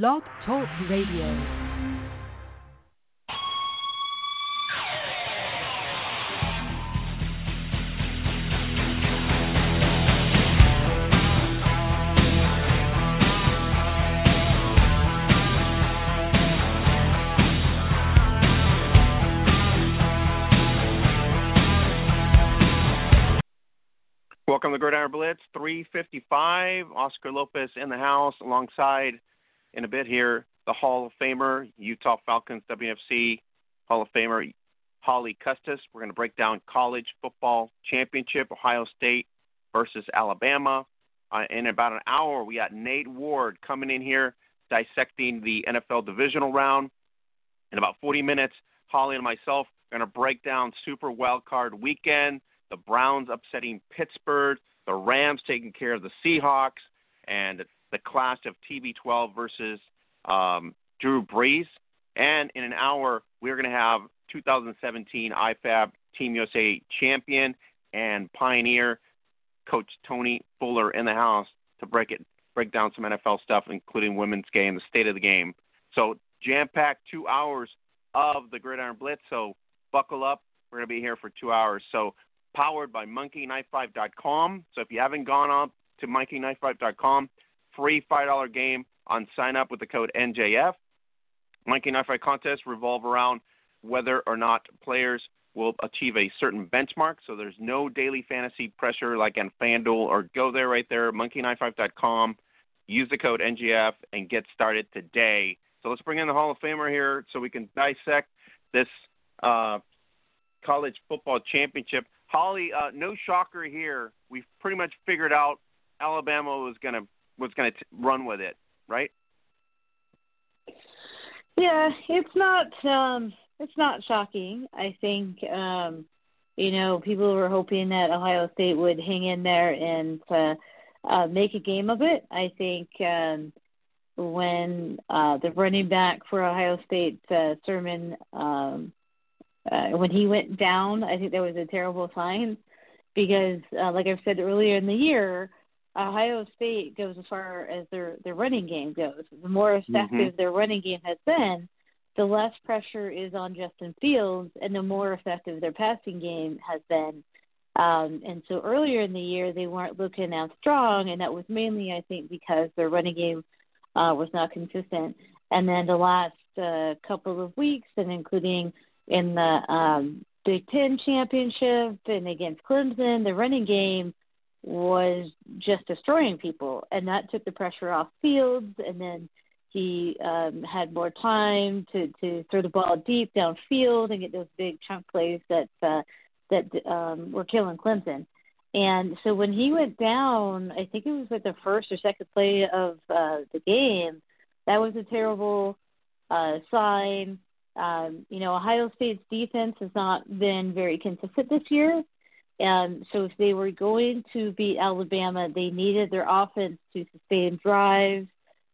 Blog Talk Radio. Welcome to Gridiron Blitz 355. Oscar Lopez in the house alongside in a bit here the Hall of Famer, Utah Falconz WFC Hall of Famer Holly Custis. We're going to break down college football championship, Ohio State versus Alabama. Uh, in about an hour, we got Nate Ward coming in here dissecting the NFL divisional round. In about 40 minutes, Holly and myself are going to break down Super Wild Card Weekend the Browns upsetting Pittsburgh, the Rams taking care of the Seahawks, and the clash of TB12 versus um, Drew Brees. And in an hour, we're going to have 2017 IFAF Team USA champion and pioneer Coach Toni Fuller in the house to break it, break down some NFL stuff, including women's game, the state of the game. So jam-packed two hours of the Gridiron Blitz. So buckle up. We're going to be here for two hours. So powered by monkeyknifefight.com. So if you haven't gone up to monkeyknifefight.com, free $5 game on sign up with the code NJF. Monkey Knife Fight contests revolve around whether or not players will achieve a certain benchmark. So there's no daily fantasy pressure like on FanDuel or go there right there, monkeyknifefight.com. Use the code NJF and get started today. So let's bring in the Hall of Famer here so we can dissect this uh, college football championship. Holly, uh, no shocker here. We've pretty much figured out Alabama was gonna was gonna run with it, right? Yeah, it's not um, it's not shocking. I think um, you know people were hoping that Ohio State would hang in there and uh, uh, make a game of it. I think um, when uh, the running back for Ohio State, uh, Sermon, um, uh, when he went down, I think that was a terrible sign because, uh, like I've said earlier in the year, Ohio State goes as far as their their running game goes. The more effective Mhm. their running game has been, the less pressure is on Justin Fields, and the more effective their passing game has been. Um, and so earlier in the year, they weren't looking as strong, and that was mainly, I think, because their running game uh, was not consistent. And then the last uh, couple of weeks, and including in the um, Big Ten championship and against Clemson, the running game was just destroying people, and that took the pressure off Fields. And then he um, had more time to to throw the ball deep downfield and get those big chunk plays that uh, that um, were killing Clemson. And so when he went down, I think it was like the first or second play of uh, the game. That was a terrible uh, sign. Um, you know, Ohio State's defense has not been very consistent this year. And so if they were going to beat Alabama, they needed their offense to sustain drives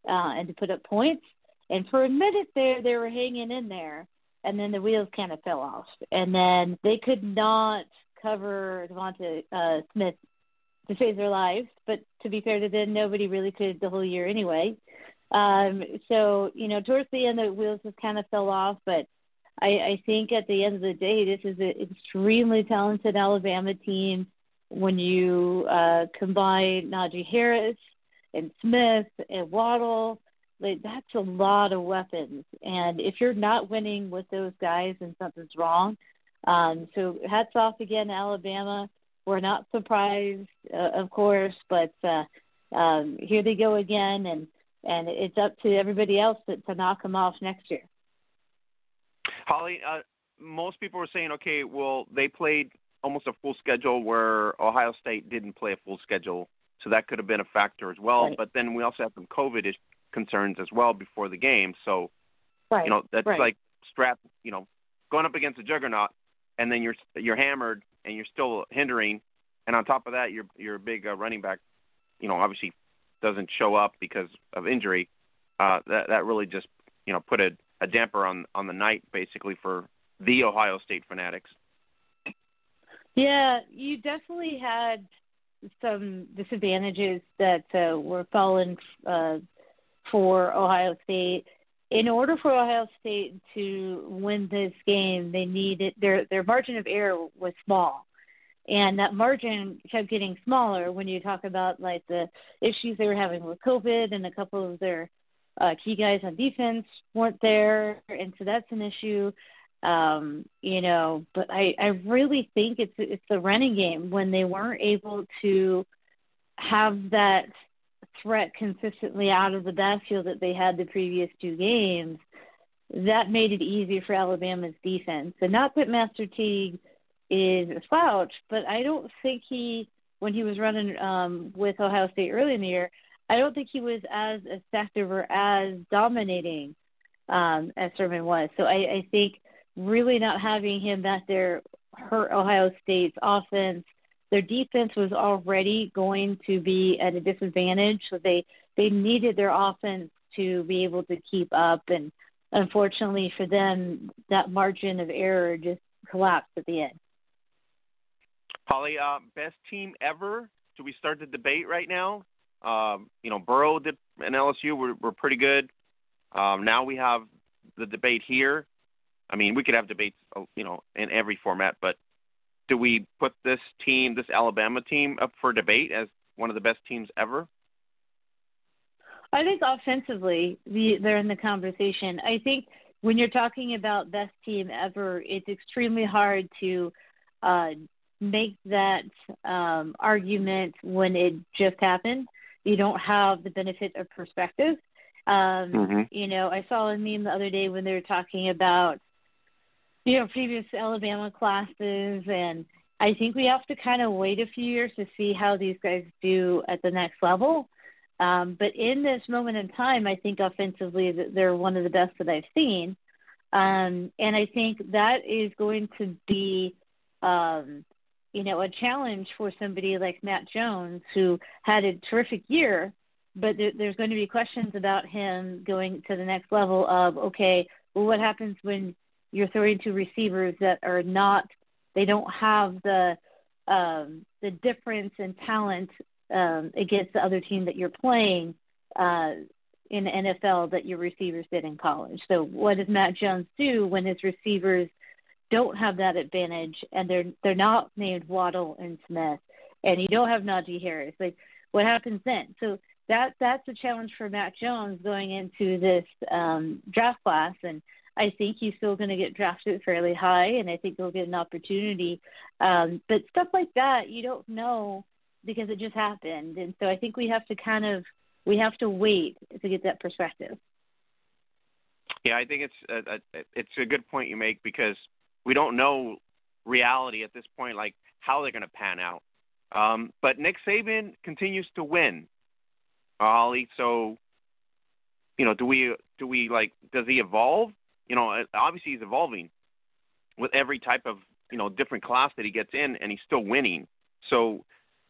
uh, and to put up points. And for a minute there, they were hanging in there. And then the wheels kind of fell off. And then they could not cover Devonta uh, Smith to save their lives. But to be fair to them, nobody really could the whole year anyway. Um, so, you know, towards the end, the wheels just kind of fell off. But I, I think at the end of the day, this is an extremely talented Alabama team. When you uh, combine Najee Harris and Smith and Waddle, like, that's a lot of weapons. And if you're not winning with those guys, then something's wrong. Um, so hats off again, Alabama. We're not surprised, uh, of course, but uh, um, here they go again, and and it's up to everybody else to, to knock them off next year. Holly, uh, most people were saying, okay, well, they played almost a full schedule where Ohio State didn't play a full schedule, so that could have been a factor as well. Right. But then we also had some COVID concerns as well before the game, so Right. you know that's right. like strap, you know, going up against a juggernaut, and then you're you're hammered and you're still hindering, and on top of that, your your big uh, running back, you know, obviously doesn't show up because of injury. Uh, that that really just you know put a, a damper on on the night basically for the Ohio State fanatics. Yeah, you definitely had some disadvantages that uh, were fallen uh, for Ohio State. In order for Ohio State to win this game, they needed their their margin of error was small. And that margin kept getting smaller when you talk about like the issues they were having with COVID and a couple of their uh, key guys on defense weren't there, and so that's an issue. Um, you know, but I I really think it's it's the running game when they weren't able to have that threat consistently out of the backfield that they had the previous two games. That made it easy for Alabama's defense. And not that Master Teague is a slouch, but I don't think he, when he was running um, with Ohio State early in the year, I don't think he was as effective or as dominating um, as Sermon was. So I, I think really not having him back there hurt Ohio State's offense. Their defense was already going to be at a disadvantage, so they they needed their offense to be able to keep up. And unfortunately for them, that margin of error just collapsed at the end. Holly, uh, best team ever? Do we start the debate right now? Um, you know, Burrow did and LSU were, were pretty good. Um, now we have the debate here. I mean, we could have debates, uh, you know, in every format, but do we put this team, this Alabama team, up for debate as one of the best teams ever? I think offensively, they're in the conversation. I think when you're talking about best team ever, it's extremely hard to uh, make that um, argument when it just happened you don't have the benefit of perspective. Um, mm-hmm. You know, I saw a meme the other day when they were talking about, you know, previous Alabama classes, and I think we have to kind of wait a few years to see how these guys do at the next level. Um, but in this moment in time, I think offensively that they're one of the best that I've seen. Um, and I think that is going to be um, you know, a challenge for somebody like Mac Jones who had a terrific year, but there, there's going to be questions about him going to the next level of okay, well, what happens when you're throwing to receivers that are not, they don't have the um, the difference in talent um, against the other team that you're playing uh, in the NFL that your receivers did in college. So what does Mac Jones do when his receivers don't have that advantage, and they're they're not named Waddle and Smith, and you don't have Najee Harris. Like, what happens then? So that that's a challenge for Mac Jones going into this um, draft class, and I think he's still going to get drafted fairly high, and I think he'll get an opportunity. Um, but stuff like that, you don't know because it just happened, and so I think we have to kind of we have to wait to get that perspective. Yeah, I think it's a, a, it's a good point you make because we don't know reality at this point, like how they're going to pan out. Um, but Nick Saban continues to win, Holly. So, you know, do we do we like does he evolve? You know, obviously he's evolving with every type of you know different class that he gets in, and he's still winning. So,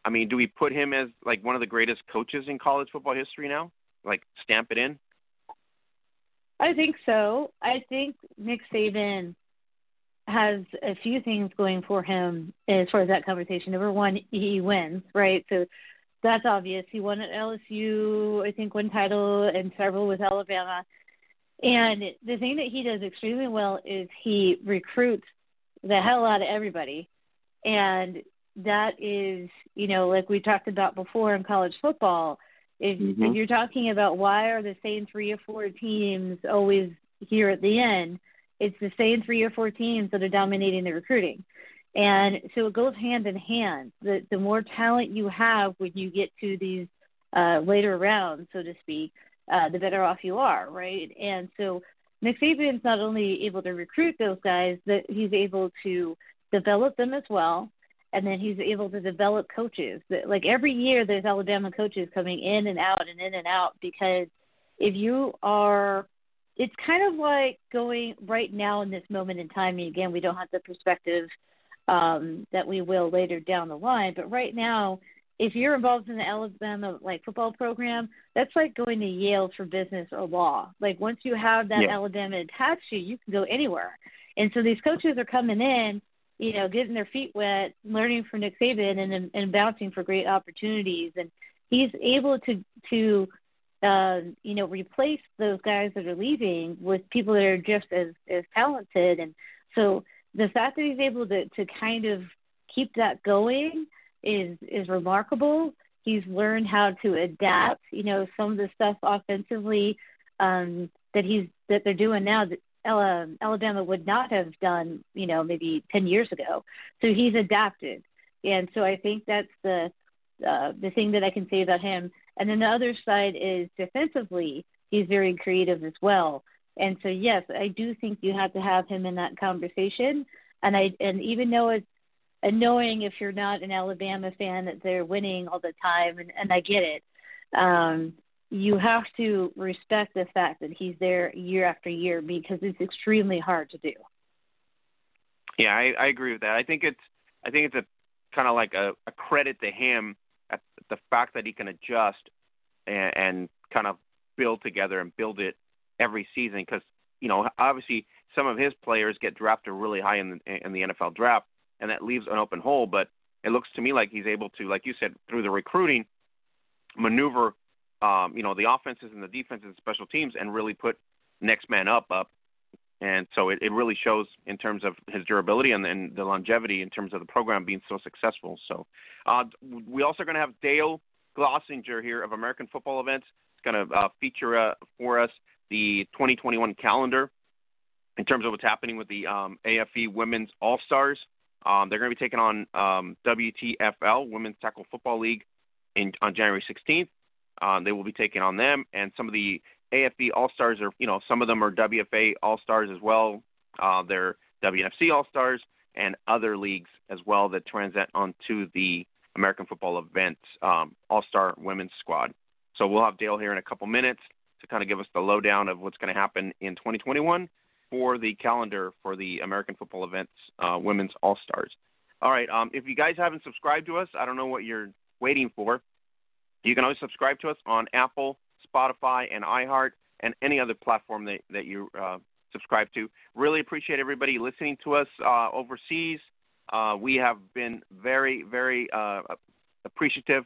I mean, do we put him as like one of the greatest coaches in college football history now? Like stamp it in? I think so. I think Nick Saban has a few things going for him as far as that conversation. Number one, he wins, right? So that's obvious. He won at LSU, I think, one title and several with Alabama. And the thing that he does extremely well is he recruits the hell out of everybody. And that is, you know, like we talked about before in college football, if, mm-hmm. if you're talking about why are the same three or four teams always here at the end, it's the same three or four teams that are dominating the recruiting. And so it goes hand in hand. The the more talent you have when you get to these uh, later rounds, so to speak, uh, the better off you are, right? And so Nick Saban's not only able to recruit those guys, that he's able to develop them as well, and then he's able to develop coaches. Like every year, there's Alabama coaches coming in and out and in and out because if you are it's kind of like going right now in this moment in time. And again, we don't have the perspective um, that we will later down the line, but right now, if you're involved in the Alabama like football program, that's like going to Yale for business or law. Like once you have that yeah. Alabama attached to you, you can go anywhere. And so these coaches are coming in, you know, getting their feet wet, learning from Nick Saban, and and bouncing for great opportunities. And he's able to to uh, you know, replace those guys that are leaving with people that are just as as talented. And so the fact that he's able to to kind of keep that going is is remarkable. He's learned how to adapt. You know, some of the stuff offensively um, that he's that they're doing now that Alabama would not have done. You know, maybe ten years ago. So he's adapted, and so I think that's the uh, the thing that I can say about him. And then the other side is defensively, he's very creative as well. And so yes, I do think you have to have him in that conversation. And I and even though it's annoying if you're not an Alabama fan that they're winning all the time, and, and I get it. Um, you have to respect the fact that he's there year after year because it's extremely hard to do. Yeah, I, I agree with that. I think it's I think it's a kind of like a, a credit to him at the fact that he can adjust and, and kind of build together and build it every season because you know obviously some of his players get drafted really high in the in the NFL draft and that leaves an open hole but it looks to me like he's able to like you said through the recruiting maneuver um you know the offenses and the defenses and special teams and really put next man up up and so it, it really shows in terms of his durability and, and the longevity in terms of the program being so successful. So uh, we also going to have Dale Glossenger here of American Football Events. It's going to uh, feature uh, for us the 2021 calendar in terms of what's happening with the um, AFE Women's All Stars. Um, they're going to be taking on um, WTFL Women's Tackle Football League in, on January 16th. Um, they will be taking on them, and some of the AFE All Stars are, you know, some of them are WFA All Stars as well. Uh, they're WNFC All Stars and other leagues as well that transit onto the American Football Events um, All Star Women's Squad. So we'll have Dale here in a couple minutes to kind of give us the lowdown of what's going to happen in 2021 for the calendar for the American Football Events uh, Women's All Stars. All right, um, if you guys haven't subscribed to us, I don't know what you're waiting for. You can always subscribe to us on Apple, Spotify, and iHeart, and any other platform that, that you uh, subscribe to. Really appreciate everybody listening to us uh, overseas. Uh, we have been very, very uh, appreciative.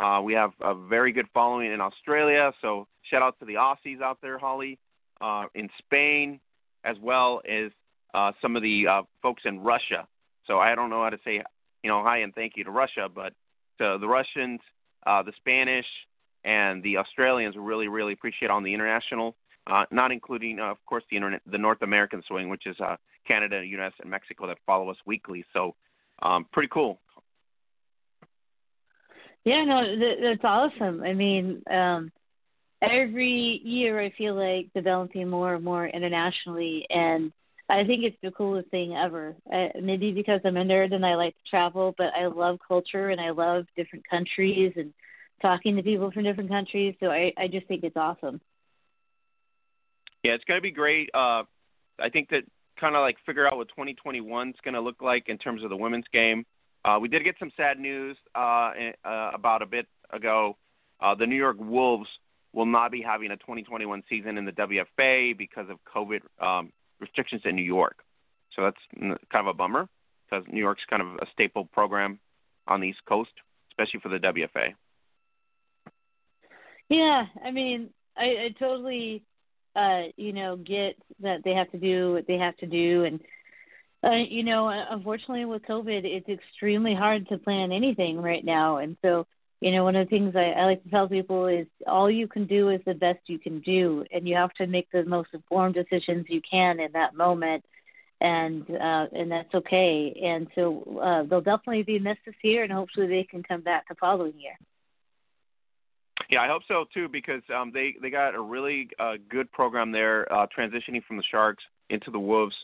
Uh, we have a very good following in Australia, so shout out to the Aussies out there, Holly, uh, in Spain, as well as some of the folks in Russia. So I don't know how to say, you know, hi and thank you to Russia, but to the Russians, the Spanish, and the Australians really, really appreciate on the international, uh, not including, uh, of course, the internet, the North American swing, which is uh, Canada, U.S., and Mexico that follow us weekly. So, um, pretty cool. Yeah, no, that's awesome. I mean, um, every year I feel like developing more and more internationally, and I think it's the coolest thing ever. Uh, maybe because I'm a nerd and I like to travel, but I love culture and I love different countries and talking to people from different countries. So I, I just think it's awesome. Yeah, it's going to be great. Uh, I think that kind of like figure out what 2021 is going to look like in terms of the women's game. Uh, we did get some sad news uh, uh, about a bit ago. Uh, the New York Wolves will not be having a 2021 season in the WFA because of COVID um, restrictions in New York. So that's kind of a bummer because New York's kind of a staple program on the East Coast, especially for the WFA. Yeah, I mean, I, I totally, uh, you know, get that they have to do what they have to do, and uh, you know, unfortunately with COVID, it's extremely hard to plan anything right now, and so. You know, one of the things I, I like to tell people is all you can do is the best you can do, and you have to make the most informed decisions you can in that moment and uh, and that's okay. And so uh, they'll definitely be missed this year, and hopefully they can come back the following year. Yeah, I hope so too because um, they they got a really uh, good program there, uh, transitioning from the Sharks into the Wolves.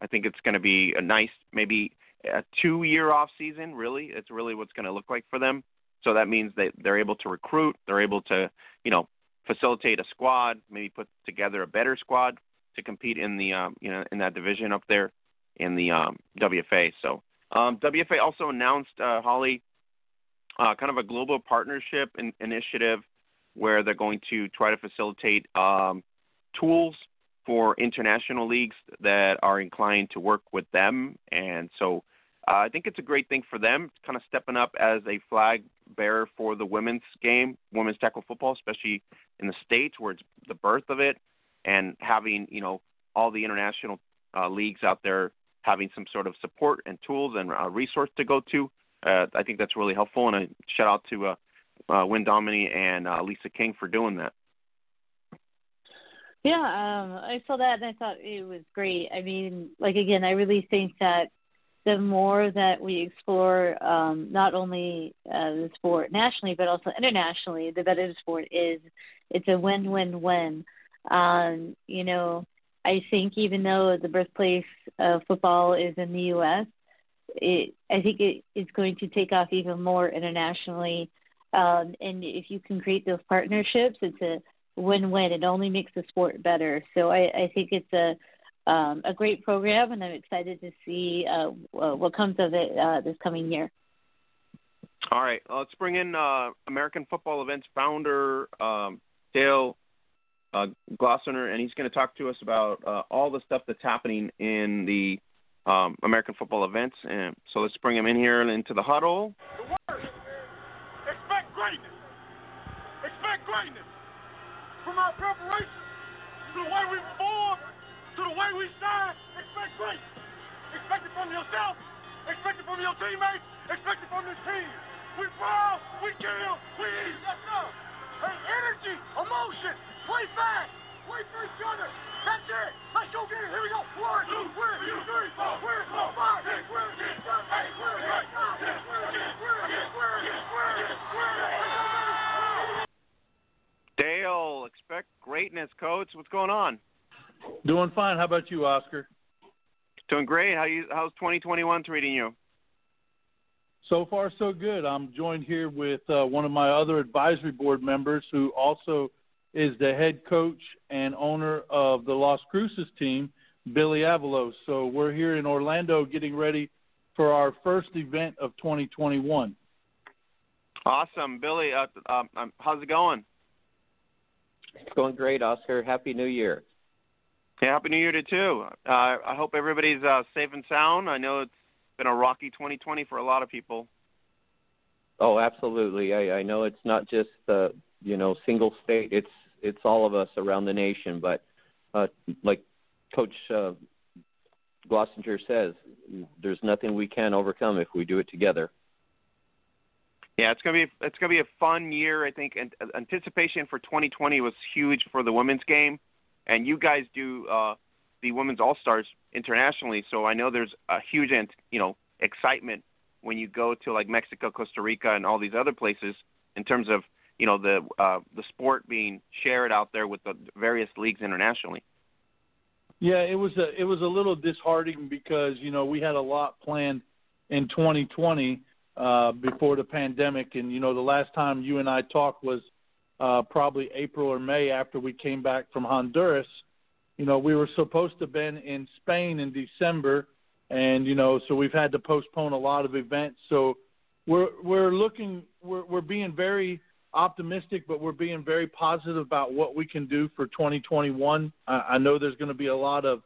I think it's going to be a nice, maybe a two-year off season. Really, it's really what's going to look like for them. So that means that they're able to recruit, they're able to, you know, facilitate a squad, maybe put together a better squad to compete in the, um, you know, in that division up there in the um, WFA. So um, WFA also announced, uh, Holly, uh, kind of a global partnership in, initiative where they're going to try to facilitate um, tools for international leagues that are inclined to work with them. And so uh, I think it's a great thing for them, kind of stepping up as a flag bearer for the women's game, women's tackle football, especially in the states where it's the birth of it, and having you know all the international uh, leagues out there having some sort of support and tools and uh, resource to go to. Uh, I think that's really helpful, and a shout out to uh, uh, Win Domini and uh, Lisa King for doing that. Yeah, um, I saw that and I thought it was great. I mean, like again, I really think that the more that we explore um, not only uh, the sport nationally but also internationally, the better the sport is. It's a win-win-win. Um, you know, I think even though the birthplace of football is in the U.S., it, I think it, it's going to take off even more internationally. Um, and if you can create those partnerships, it's a win-win. It only makes the sport better. So I, I think it's a um, a great program, and I'm excited to see uh, what comes of it uh, this coming year. All right, let's bring in uh, American Football Events founder um, Dale uh, and he's going to talk to us about uh, all the stuff that's happening in the um, American Football Events. And so let's bring him in here into the huddle. The word, expect greatness. Expect greatness from our preparation to the way we perform to the way we shine. Expect greatness. Expect it from yourself. Expect it from your teammates. Expect it from this team. We brawl, we kill, we eat. Yes, sir. Hey, energy, emotion, play fast, play for each other. That's it. Let's go get it. Here we go. One, two, three, three, four, three, four, five, six, seven, eight, nine, ten, eleven, twelve, thirteen, fourteen, Dale, expect greatness, coach. What's going on? Doing fine. How about you, Oscar? Doing great. How you? How's 2021 treating you? So far, so good. I'm joined here with uh, one of my other advisory board members, who also is the head coach and owner of the Las Cruces team, Billy Avalos. So we're here in Orlando, getting ready for our first event of 2021. Awesome, Billy. Uh, um, um, how's it going? It's going great, Oscar. Happy New Year. Yeah, Happy New Year to you too. Uh, I hope everybody's uh, safe and sound. I know it's been a rocky 2020 for a lot of people. Oh, absolutely. I, I know it's not just the you know single state. It's it's all of us around the nation. But uh, like Coach uh, Glossenger says, there's nothing we can't overcome if we do it together. Yeah, it's gonna be it's gonna be a fun year. I think and anticipation for 2020 was huge for the women's game, and you guys do uh, the women's All Stars internationally. So I know there's a huge you know excitement when you go to like Mexico, Costa Rica, and all these other places in terms of you know the uh, the sport being shared out there with the various leagues internationally. Yeah, it was a it was a little disheartening because you know we had a lot planned in 2020 uh, before the pandemic. And you know, the last time you and I talked was uh, probably April or May after we came back from Honduras. You know, we were supposed to have been in Spain in December, and you know, so we've had to postpone a lot of events. So we're we're looking we're we're being very optimistic, but we're being very positive about what we can do for 2021. I, I know there's going to be a lot of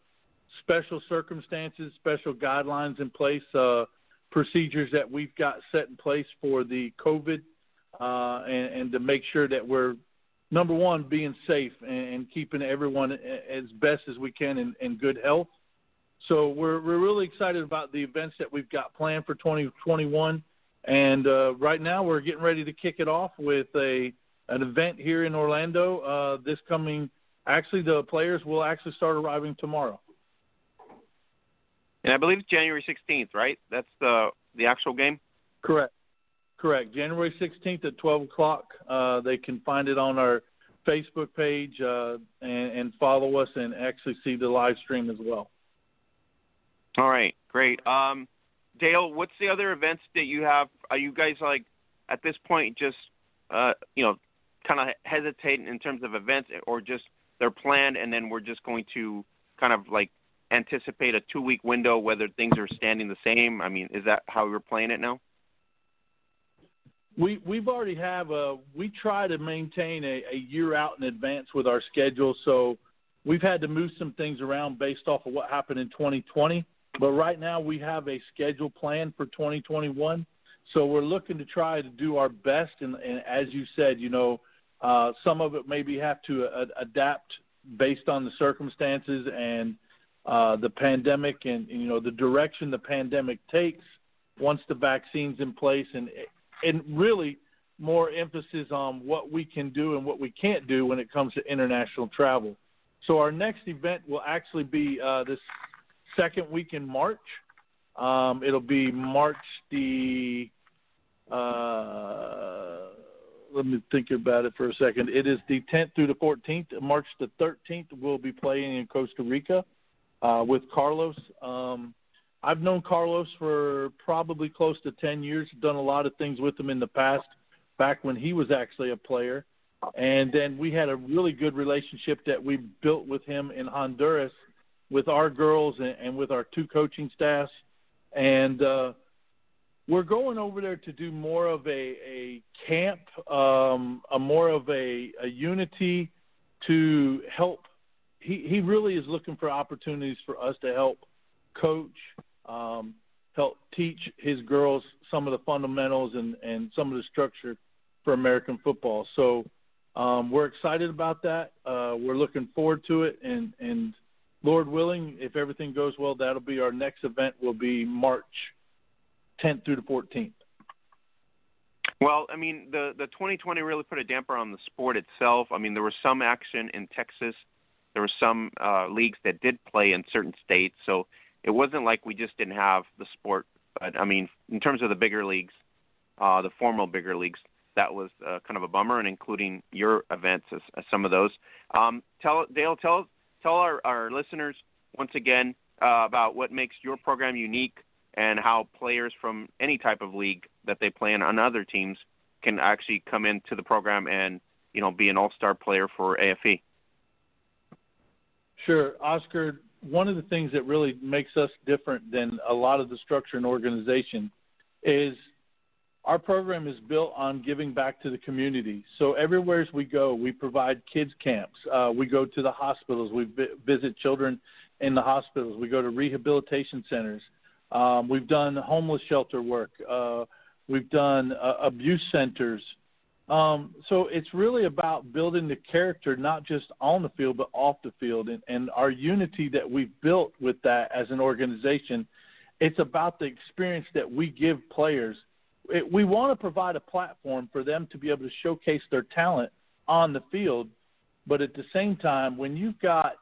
special circumstances, special guidelines in place. Uh, procedures that we've got set in place for the COVID uh, and, and, to make sure that we're number one being safe and, and keeping everyone as best as we can in, in, good health. So we're we're really excited about the events that we've got planned for 2021, and uh, right now we're getting ready to kick it off with a an event here in Orlando uh, this coming. Actually, the players will actually start arriving tomorrow and I believe it's January 16th, right? That's the the actual game. Correct. Correct. January 16th at 12 o'clock. Uh, they can find it on our Facebook page uh, and, and follow us and actually see the live stream as well. All right, great. Um, Dale, what's the other events that you have? Are you guys like at this point just uh, you know kind of hesitating in terms of events, or just they're planned and then we're just going to kind of like anticipate a two week window whether things are standing the same? I mean, is that how we're playing it now? We we've already have a we try to maintain a, a year out in advance with our schedule, so we've had to move some things around based off of what happened in 2020. But right now we have a schedule plan for 2021. So we're looking to try to do our best, and, and as you said, you know, uh, some of it maybe have to uh, adapt based on the circumstances and uh, the pandemic, and you know the direction the pandemic takes once the vaccine's in place, and and really more emphasis on what we can do and what we can't do when it comes to international travel. So our next event will actually be uh, this second week in March. Um, it'll be March the. Uh, let me think about it for a second. It is the 10th through the 14th. March the 13th, we'll be playing in Costa Rica uh, with Carlos. Um, I've known Carlos for probably close to 10 years. Done a lot of things with him in the past, back when he was actually a player. And then we had a really good relationship that we built with him in Honduras with our girls and, and with our two coaching staffs. And uh, we're going over there to do more of a, a camp, um, a more of a, a unity to help. He, he really is looking for opportunities for us to help coach, um, help teach his girls some of the fundamentals and, and some of the structure for American football. So um, we're excited about that. Uh, we're looking forward to it, and and Lord willing, if everything goes well, that'll be our next event. Will be March 10th through the 14th. Well, I mean, the the 2020 really put a damper on the sport itself. I mean, there was some action in Texas. There were some uh, leagues that did play in certain states, so it wasn't like we just didn't have the sport. But I mean, in terms of the bigger leagues, uh, the formal bigger leagues, that was uh, kind of a bummer, and including your events as, as some of those. Um, tell Dale, tell tell our, our listeners once again uh, about what makes your program unique and how players from any type of league that they play in on other teams can actually come into the program and you know be an all-star player for AFE. Sure, Oscar. One of the things that really makes us different than a lot of the structure and organization is our program is built on giving back to the community. So everywhere we go, we provide kids camps. Uh, we go to the hospitals. We visit children in the hospitals. We go to rehabilitation centers. Um, we've done homeless shelter work. Uh, we've done uh, abuse centers. Um, so it's really about building the character, not just on the field, but off the field. And, and our unity that we've built with that as an organization, it's about the experience that we give players – it, we want to provide a platform for them to be able to showcase their talent on the field. But at the same time, when you've got,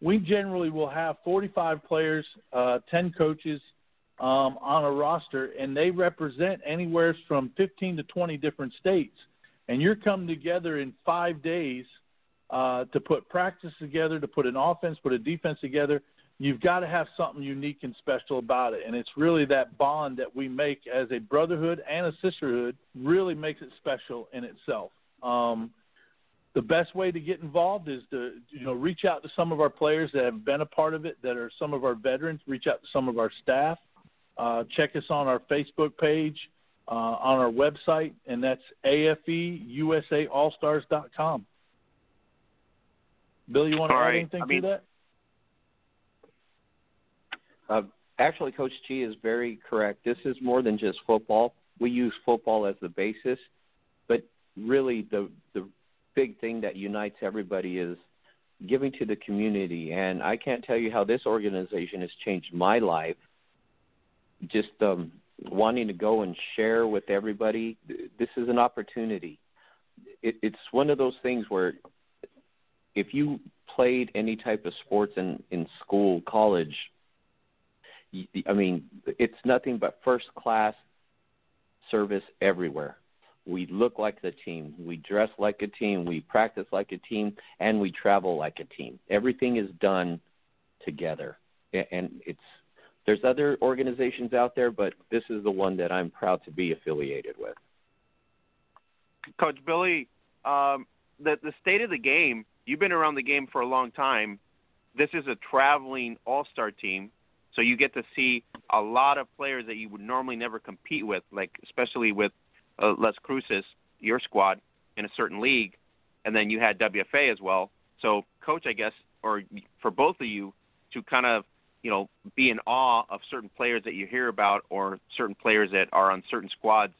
we generally will have 45 players, uh, 10 coaches um, on a roster, and they represent anywhere from 15 to 20 different states. And you're coming together in five days uh, to put practice together, to put an offense, put a defense together, you've got to have something unique and special about it. And it's really that bond that we make as a brotherhood and a sisterhood really makes it special in itself. Um, the best way to get involved is to you know reach out to some of our players that have been a part of it, that are some of our veterans. Reach out to some of our staff. Uh, check us on our Facebook page, uh, on our website, and that's afeusaallstars.com. Bill, you want to All add right. anything I mean, to that? Uh, actually, Coach G is very correct. This is more than just football. We use football as the basis, but really the the big thing that unites everybody is giving to the community. And I can't tell you how this organization has changed my life. Just um, wanting to go and share with everybody. This is an opportunity. It, it's one of those things where if you played any type of sports in in school, college, I mean, it's nothing but first class service everywhere. We look like the team, we dress like a team, we practice like a team, and we travel like a team. Everything is done together, and it's there's other organizations out there, but this is the one that I'm proud to be affiliated with. Coach Billy, um, the the state of the game. You've been around the game for a long time. This is a traveling all-star team so you get to see a lot of players that you would normally never compete with, like especially with uh, Las Cruces, your squad in a certain league, and then you had WFA as well. So, coach, I guess, or for both of you to kind of you know, be in awe of certain players that you hear about or certain players that are on certain squads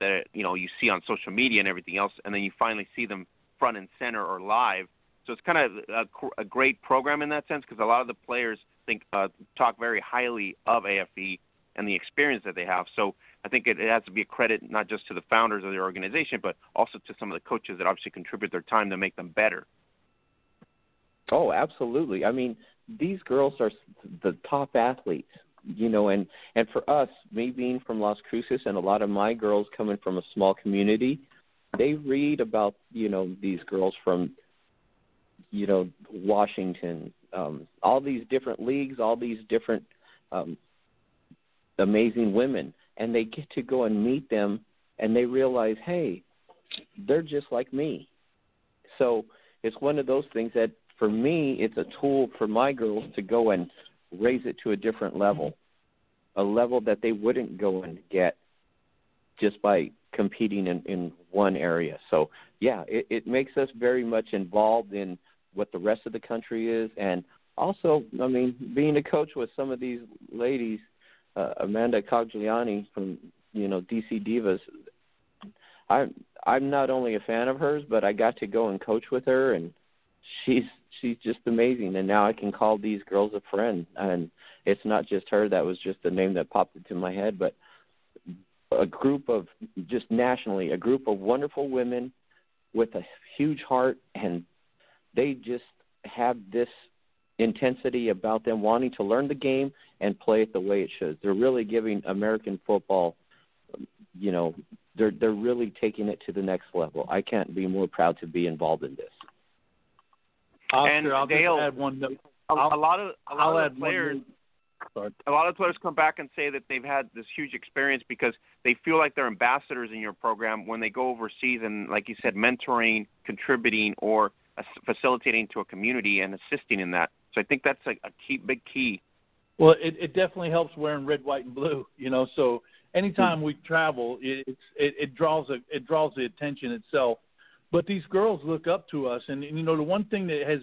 that you know you see on social media and everything else, and then you finally see them front and center or live. So it's kind of a, a great program in that sense because a lot of the players think uh, talk very highly of AFE and the experience that they have. So I think it, it has to be a credit not just to the founders of the organization, but also to some of the coaches that obviously contribute their time to make them better. Oh, absolutely. I mean, these girls are the top athletes, you know, and and for us, me being from Las Cruces and a lot of my girls coming from a small community, they read about you know these girls from you know Washington, um, all these different leagues, all these different um, amazing women, and they get to go and meet them, and they realize, hey, they're just like me. So it's one of those things that for me, it's a tool for my girls to go and raise it to a different level, a level that they wouldn't go and get just by competing in, in one area. So, yeah, it, it makes us very much involved in what the rest of the country is. And also, I mean, being a coach with some of these ladies, uh, Amanda Cogliani from, you know, DC Divas, I'm I'm not only a fan of hers, but I got to go and coach with her and she's she's just amazing and now I can call these girls a friend and it's not just her that was just the name that popped into my head but a group of just nationally a group of wonderful women with a huge heart and they just have this intensity about them wanting to learn the game and play it the way it should. They're really giving American football you know, they're they're really taking it to the next level. I can't be more proud to be involved in this. Oscar, and I'll Dale, add one note. A, a lot of a lot I'll of players. A lot of players come back and say that they've had this huge experience because they feel like they're ambassadors in your program when they go overseas and, like you said, mentoring, contributing, or facilitating to a community and assisting in that. So I think that's a, a key, big key. Well, it, it definitely helps wearing red, white, and blue. You know, so anytime hmm. we travel, it, it's it, it draws a it draws the attention itself but these girls look up to us, and, and you know the one thing that has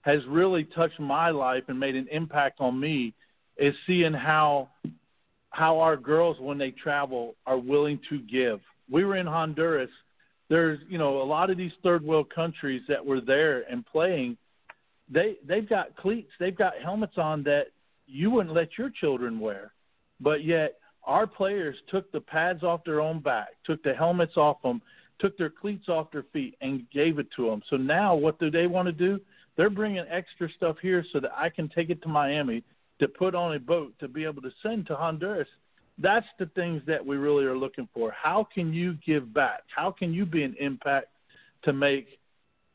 has really touched my life and made an impact on me is seeing how how our girls when they travel are willing to give. We were in Honduras. There's you know a lot of these third world countries that were there and playing. They they've got cleats, they've got helmets on that you wouldn't let your children wear, but yet our players took the pads off their own back, took the helmets off them, took their cleats off their feet and gave it to them. So now what do they want to do? They're bringing extra stuff here so that I can take it to Miami to put on a boat to be able to send to Honduras. That's the things that we really are looking for. How can you give back? How can you be an impact to make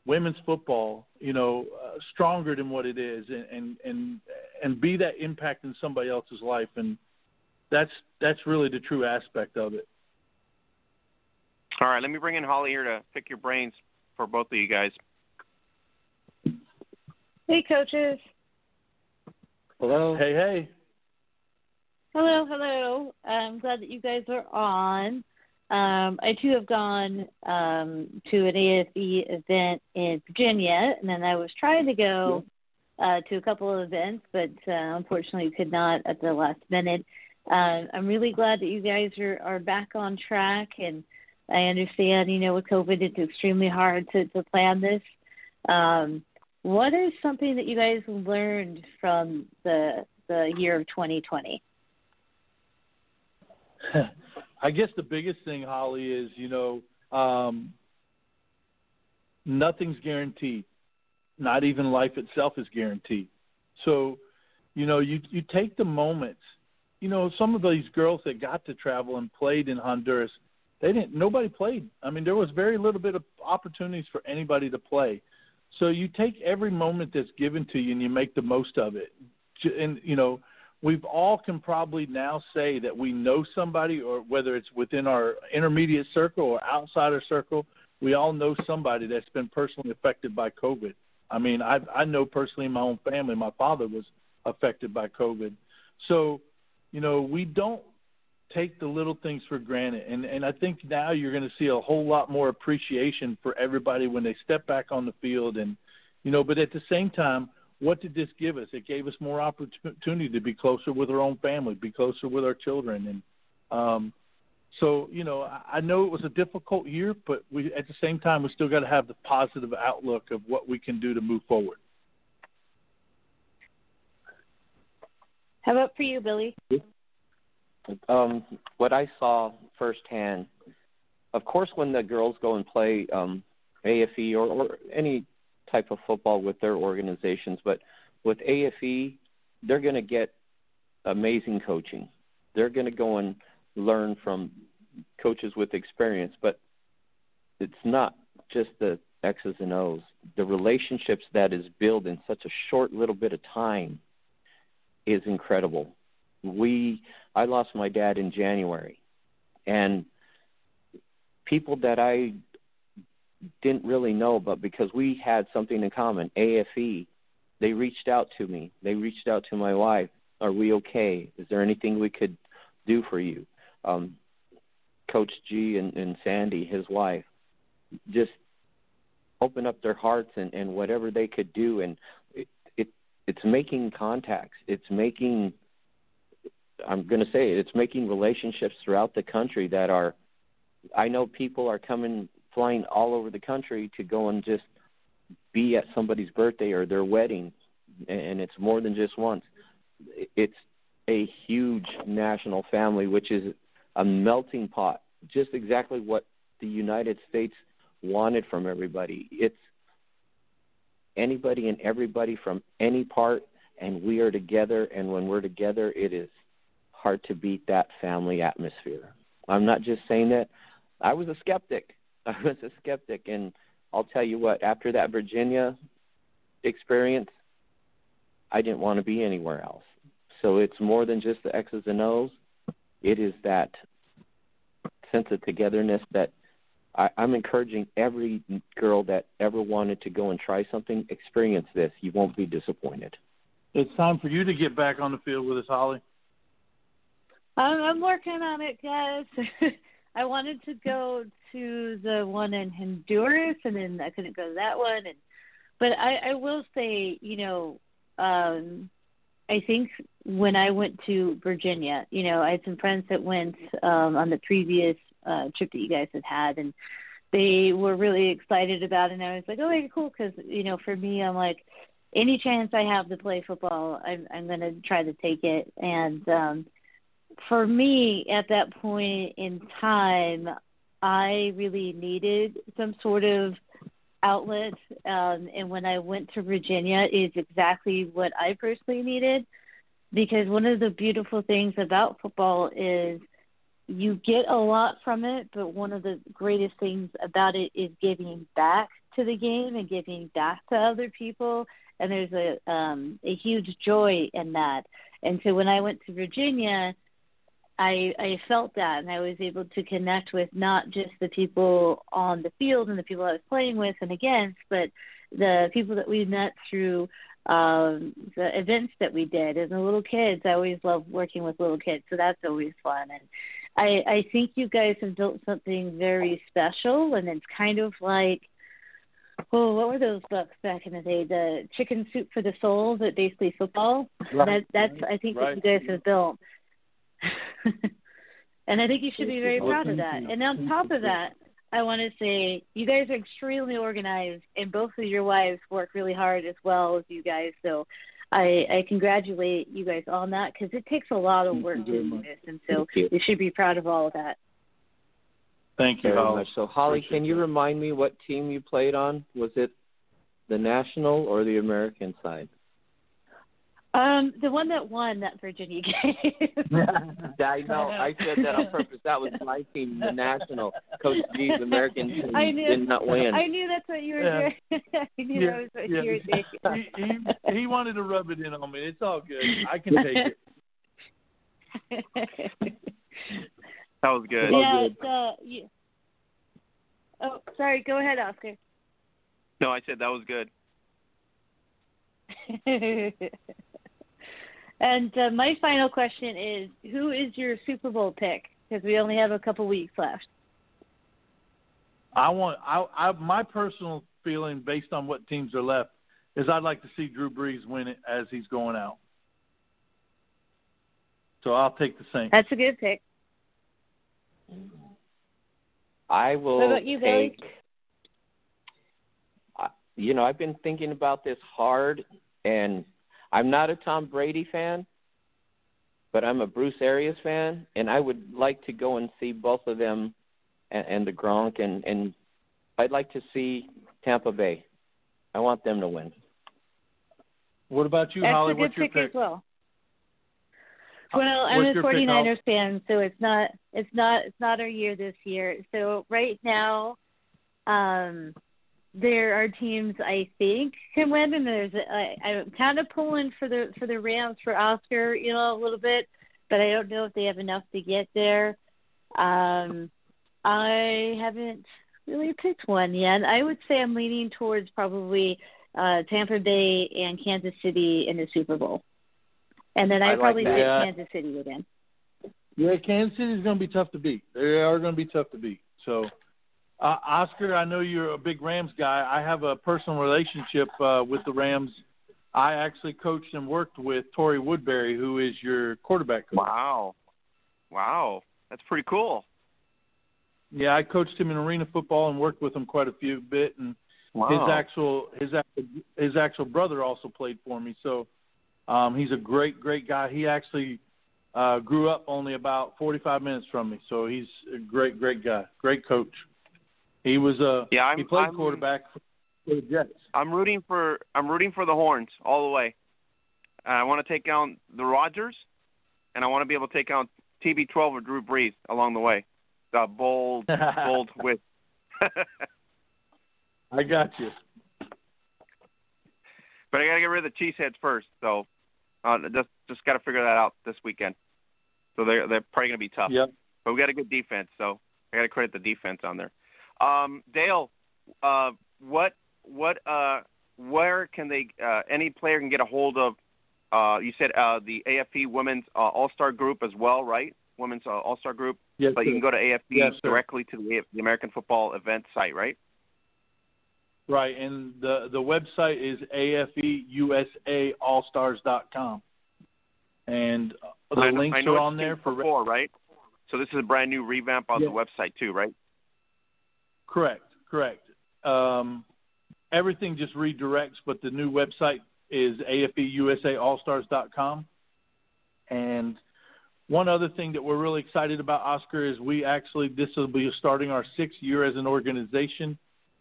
women's football, you know, uh, stronger than what it is, and and and and be that impact in somebody else's life? And that's that's really the true aspect of it. All right, let me bring in Holly here to pick your brains for both of you guys. Hey, coaches. Hello. Hey, hey. Hello, hello. I'm glad that you guys are on. Um, I too have gone um, to an AFE event in Virginia, and then I was trying to go uh, to a couple of events, but uh, unfortunately could not at the last minute. Uh, I'm really glad that you guys are, are back on track and I understand, you know, with COVID, it's extremely hard to, to plan this. Um, what is something that you guys learned from the the year of 2020? I guess the biggest thing, Holly, is you know um, nothing's guaranteed. Not even life itself is guaranteed. So, you know, you you take the moments. You know, some of these girls that got to travel and played in Honduras, they didn't nobody played. I mean, there was very little bit of opportunities for anybody to play. So you take every moment that's given to you and you make the most of it. And you know, we've all can probably now say that we know somebody, or whether it's within our intermediate circle or outside our circle, we all know somebody that's been personally affected by COVID. I mean, I I know personally in my own family, my father was affected by COVID. So, you know, we don't take the little things for granted. And and I think now you're going to see a whole lot more appreciation for everybody when they step back on the field. And you know, but at the same time, what did this give us? It gave us more opportunity to be closer with our own family, be closer with our children, and um, so you know I know it was a difficult year, but we at the same time we still got to have the positive outlook of what we can do to move forward. How about for you, Billy? Um, what I saw firsthand, of course, when the girls go and play um, AFE or, or any type of football with their organizations, but with AFE, they're going to get amazing coaching. They're going to go and learn from coaches with experience, but it's not just the X's and O's. The relationships that is built in such a short little bit of time is incredible. We I lost my dad in January and people that I didn't really know but because we had something in common, AFE, they reached out to me. They reached out to my wife. Are we okay? Is there anything we could do for you? Um Coach G and, and Sandy, his wife, just open up their hearts and, and whatever they could do and it, it it's making contacts. It's making I'm going to say it, it's making relationships throughout the country that are I know people are coming flying all over the country to go and just be at somebody's birthday or their wedding and it's more than just once. It's a huge national family which is a melting pot, just exactly what the United States wanted from everybody. It's anybody and everybody from any part, and we are together. And when we're together, it is hard to beat that family atmosphere. I'm not just saying that. I was a skeptic. I was a skeptic, and I'll tell you what. After that Virginia experience, I didn't want to be anywhere else. So it's more than just the X's and O's. It is that sense of togetherness that I, I'm encouraging every girl that ever wanted to go and try something, experience this. You won't be disappointed. It's time for you to get back on the field with us, Holly. I'm, I'm working on it, guys. I wanted to go to the one in Honduras, and then I couldn't go to that one. And but I, I will say, you know, um, I think when I went to Virginia, you know, I had some friends that went um, on the previous uh, trip that you guys had had, and they were really excited about it. And I was like, oh, okay, cool, because you know, for me, I'm like, any chance I have to play football, I'm I'm going to try to take it. And um, for me, at that point in time, I really needed some sort of outlet. Um, and when I went to Virginia, is exactly what I personally needed. Because one of the beautiful things about football is you get a lot from it, but one of the greatest things about it is giving back to the game and giving back to other people. And there's a um, a huge joy in that. And so when I went to Virginia, I I felt that, and I was able to connect with not just the people on the field and the people I was playing with and against, but the people that we met through um the events that we did and the little kids. I always love working with little kids, so that's always fun. And I, I think you guys have built something very special, and it's kind of like, oh, what were those books back in the day? The Chicken Soup for the Soul, but basically football. Right. That, that's I think right. what you guys have built, and I think you should be very proud of that. And on top of that, I want to say you guys are extremely organized, and both of your wives work really hard as well as you guys. So I, I congratulate you guys on that because it takes a lot of work to do this, and so you. you. should be proud of all of that. Thank you very Holly. much. So, Holly, Appreciate can you that. remind me what team you played on? Was it the national or the American side? Um, the one that won that Virginia game. I know. I said that on purpose. That was my team, the national. Coach G's American team I knew, did not win. I knew that's what you were yeah. doing. I knew yeah. that was what yeah. you were doing. he, he, he wanted to rub it in on me. It's all good. I can take it. that was good. Yeah. It's, uh, yeah. Oh, sorry. Go ahead, Oscar. No, I said that was good. And uh, my final question is, who is your Super Bowl pick? Because we only have a couple weeks left. I want I, I my personal feeling based on what teams are left is I'd like to see Drew Brees win it as he's going out. So I'll take the Saints. That's a good pick. I will What about you, Billy? take. I- You know, I've been thinking about this hard, and I'm not a Tom Brady fan, but I'm a Bruce Arians fan, and I would like to go and see both of them and, and the Gronk, and and I'd like to see Tampa Bay. I want them to win. What about you, That's Holly? a good What's your pick, pick? as well. Well, I'm What's a your pick, 49ers fan, so it's not it's not it's not our year this year. So right now, um, there are teams I think can win, and there's I, I'm kind of pulling for the for the Rams for Oscar, you know, a little bit, but I don't know if they have enough to get there. Um, I haven't really picked one yet. I would say I'm leaning towards probably uh, Tampa Bay and Kansas City in the Super Bowl. And then I I like probably that. pick Yeah. Kansas City again. Yeah, Kansas City is going to be tough to beat. They are going to be tough to beat. So, uh, Oscar, I know you're a big Rams guy. I have a personal relationship uh, with the Rams. I actually coached and worked with Torrey Woodbury, who is your quarterback coach. Wow. Wow. That's pretty cool. Yeah, I coached him in arena football and worked with him quite a few bit. And Wow. his actual his actual his actual brother also played for me. So um, he's a great great guy. He actually uh, grew up only about 45 minutes from me. So he's a great great guy, great coach. He was uh Yeah, I'm- he played I'm- quarterback for the Jets. I'm rooting for I'm rooting for the Horns all the way. I want to take down the Rodgers, and I want to be able to take out TB12 or Drew Brees along the way. The bold, bold with. I got you. but I got to get rid of the cheeseheads first. So, uh, just just got to figure that out this weekend. So they're they're probably going to be tough. Yep. But we got a good defense, so I got to credit the defense on there. Um, Dale, uh, what what uh, where can they uh, any player can get a hold of? Uh, you said uh, the AFE Women's uh, All Star Group as well, right? Women's uh, All Star Group, Yes, but you can go to AFE Yes, sir. directly to the, the American Football Event site, right? Right, and the the website is afeusaallstars.com, and the I links I are on there for before, right? So this is a brand new revamp on Yeah. the website too, right? Correct, correct. Um, everything just redirects, but the new website is afeusaallstars.com. And one other thing that we're really excited about, Oscar, is we actually this will be starting our sixth year as an organization.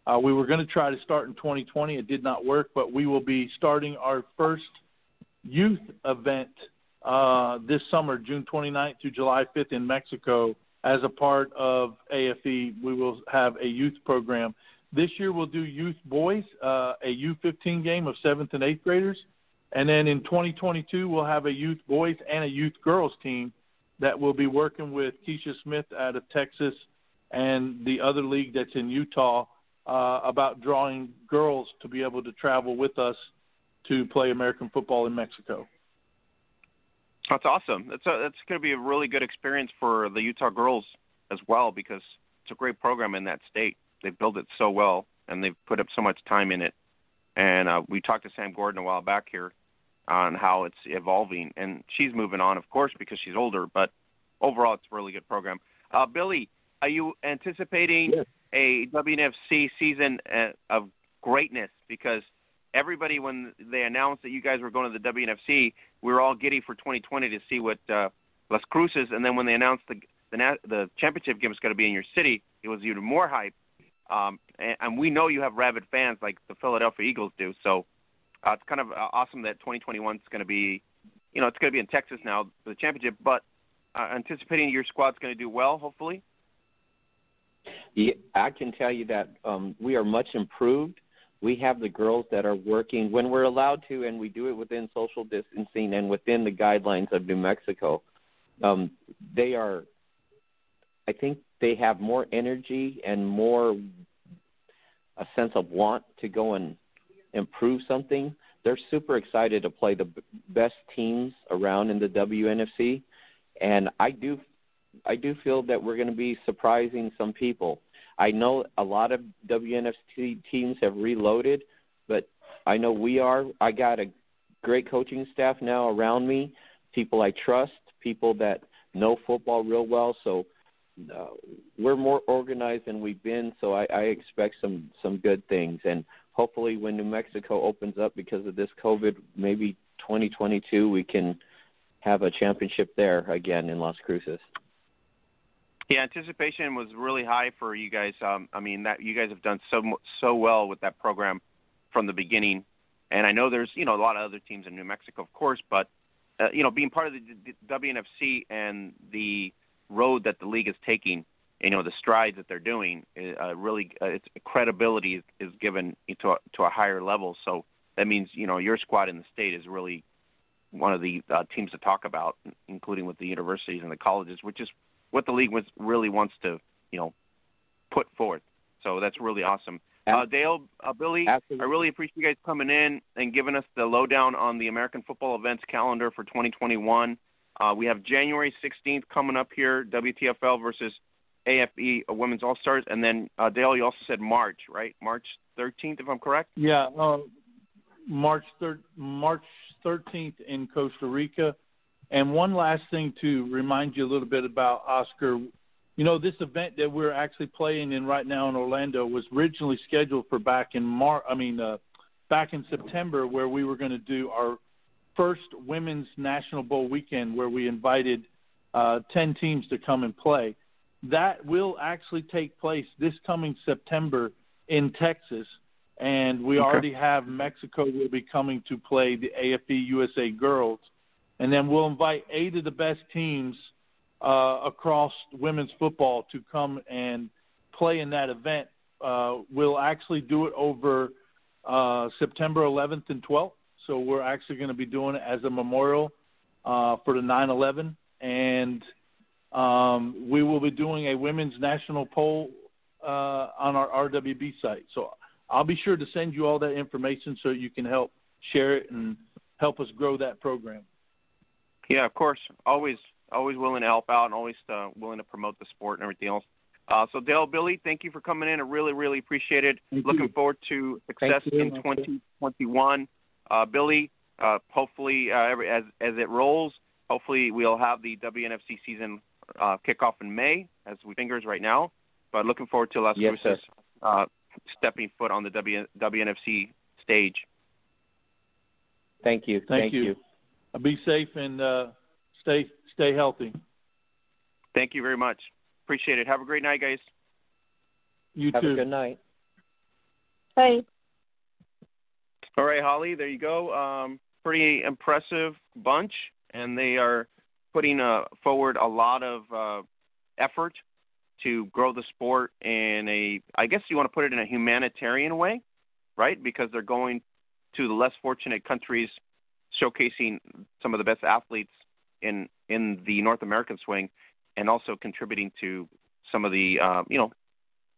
Uh, we were going to try to start in 2020. It did not work, but we will be starting our first youth event uh, this summer, June 29th through July 5th in Mexico. As a part of AFE, we will have a youth program. This year we'll do youth boys, uh, a U15 game of seventh and eighth graders. And then in 2022, we'll have a youth boys and a youth girls team that will be working with Keisha Smith out of Texas and the other league that's in Utah uh, about drawing girls to be able to travel with us to play American football in Mexico. That's awesome. That's a, that's going to be a really good experience for the Utah girls as well because it's a great program in that state. They've built it so well and they've put up so much time in it. And uh, we talked to Sam Gordon a while back here on how it's evolving, and she's moving on, of course, because she's older. But overall, it's a really good program. Uh, Billy, are you anticipating Yes. a WNFC season uh, of greatness? Because everybody, when they announced that you guys were going to the WNFC, we were all giddy for 2020 to see what uh, Las Cruces, and then when they announced the the, the championship game was going to be in your city, it was even more hype. Um, and, and we know you have rabid fans like the Philadelphia Eagles do, so uh, it's kind of uh, awesome that 2021 is going to be, you know, it's going to be in Texas now for the championship. But uh, anticipating your squad's going to do well, hopefully. Yeah, I can tell you that um, we are much improved. We have the girls that are working when we're allowed to, and we do it within social distancing and within the guidelines of New Mexico. Um, they are, I think, they have more energy and more a sense of want to go and improve something. They're super excited to play the best teams around in the WNFC, and I do I do feel that we're going to be surprising some people. I know a lot of WNFC teams have reloaded, but I know we are. I got a great coaching staff now around me, people I trust, people that know football real well. So uh, we're more organized than we've been. So I, I expect some some good things, and hopefully when New Mexico opens up because of this COVID, maybe 2022 we can have a championship there again in Las Cruces. Yeah, anticipation was really high for you guys. Um, I mean, that you guys have done so so well with that program from the beginning, and I know there's you know a lot of other teams in New Mexico, of course, but uh, you know being part of the, the WNFC and the road that the league is taking, you know the strides that they're doing, uh, really uh, its credibility is, is given to a, to a higher level. So that means you know your squad in the state is really one of the uh, teams to talk about, including with the universities and the colleges, which is what the league was really wants to, you know, put forth. So that's really awesome. Uh, Dale, uh, Billy, Absolutely. I really appreciate you guys coming in and giving us the lowdown on the American football events calendar for 2021. Uh, we have January 16th coming up here, WTFL versus AFE uh, Women's All Stars, and then uh, Dale, you also said March, right? March 13th, if I'm correct. Yeah, uh, March thir- March 13th in Costa Rica, and one last thing to remind you a little bit about Oscar. You know, this event that we're actually playing in right now in Orlando was originally scheduled for back in Mar. I mean, uh, back in September, where we were going to do our first women's national bowl weekend, where we invited uh, ten teams to come and play. That will actually take place this coming September in Texas, and we Okay. already have Mexico will be coming to play the AFE USA girls and then we'll invite eight of the best teams uh, across women's football to come and play in that event. Uh, we'll actually do it over uh, September 11th and 12th. So we're actually going to be doing it as a memorial uh, for the 9/11, and um, we will be doing a women's national poll uh, on our RWB site. So I'll be sure to send you all that information so you can help share it and help us grow that program. Yeah, of course. Always, always willing to help out, and always uh, willing to promote the sport and everything else. Uh, so, Dale, Billy, thank you for coming in. I really, really appreciate it. Thank Looking you. forward to success you, in 2021. Uh, Billy, uh, hopefully, uh, every, as as it rolls, hopefully we'll have the WNFC season uh, kickoff in May, as we fingers right now. But looking forward to Las Yes, Cruces uh, stepping foot on the w, WNFC stage. Thank you. Thank you. Uh, Be safe and uh, stay stay healthy. Thank you very much. Appreciate it. Have a great night, guys. You Have too. a good night. Bye. All right, Holly, there you go. Um, pretty impressive bunch, and they are putting uh, forward a lot of uh, effort to grow the sport in a, I guess you want to put it in a humanitarian way, right? Because they're going to the less fortunate countries, showcasing some of the best athletes in in the North American swing, and also contributing to some of the uh, you know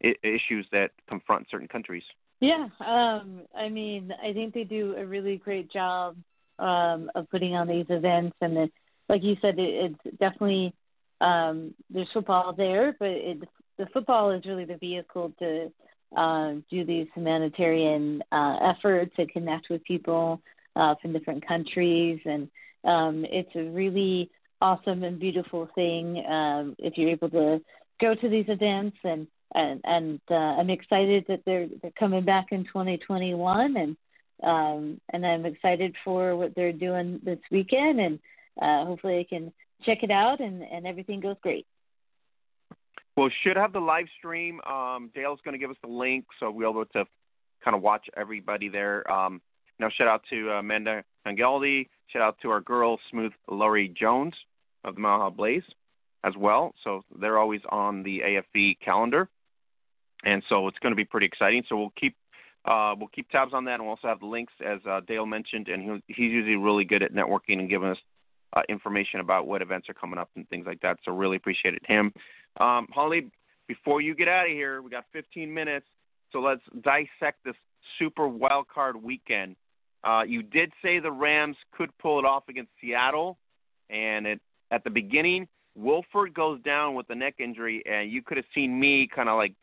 I- issues that confront certain countries. Yeah, um, I mean, I think they do a really great job um, of putting on these events, and then, like you said, it, it's definitely um, there's football there, but it, the football is really the vehicle to uh, do these humanitarian uh, efforts and connect with people uh, from different countries, and um, it's a really awesome and beautiful thing um, if you're able to go to these events and and and uh, I'm excited that they're they're coming back in 2021 and um and I'm excited for what they're doing this weekend and uh hopefully I can check it out and and everything goes great. Well, should have the live stream. Um, Dale's going to give us the link, so we'll be able to kind of watch everybody there. Um, now, shout out to uh, Amanda Angeldi. Shout out to our girl, Smooth Laurie Jones of the Mile Blaze as well. So they're always on the AFE calendar, and so it's going to be pretty exciting. So we'll keep uh, we'll keep tabs on that, and we'll also have the links as uh, Dale mentioned. And he, he's usually really good at networking and giving us uh, information about what events are coming up and things like that. So really appreciated him. Um, Holly, before you get out of here, we got 15 minutes, so let's dissect this super wild card weekend. Uh, you did say the Rams could pull it off against Seattle, and it, at the beginning, Wolford goes down with a neck injury, and you could have seen me kind of like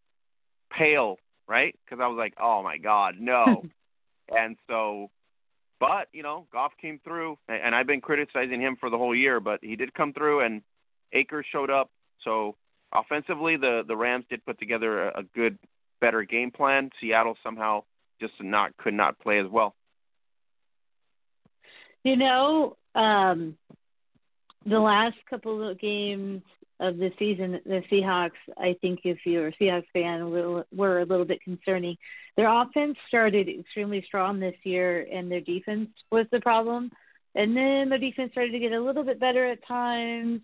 pale, right? Because I was like, oh my God, no. and so, but you know, Goff came through, and I've been criticizing him for the whole year, but he did come through, and Akers showed up. So offensively, the the Rams did put together a, a good, better game plan. Seattle somehow just not could not play as well. You know, um, the last couple of games of the season, the Seahawks, I think if you're a Seahawks fan, were, a little bit concerning. Their offense started extremely strong this year, and their defense was the problem. And then the defense started to get a little bit better at times.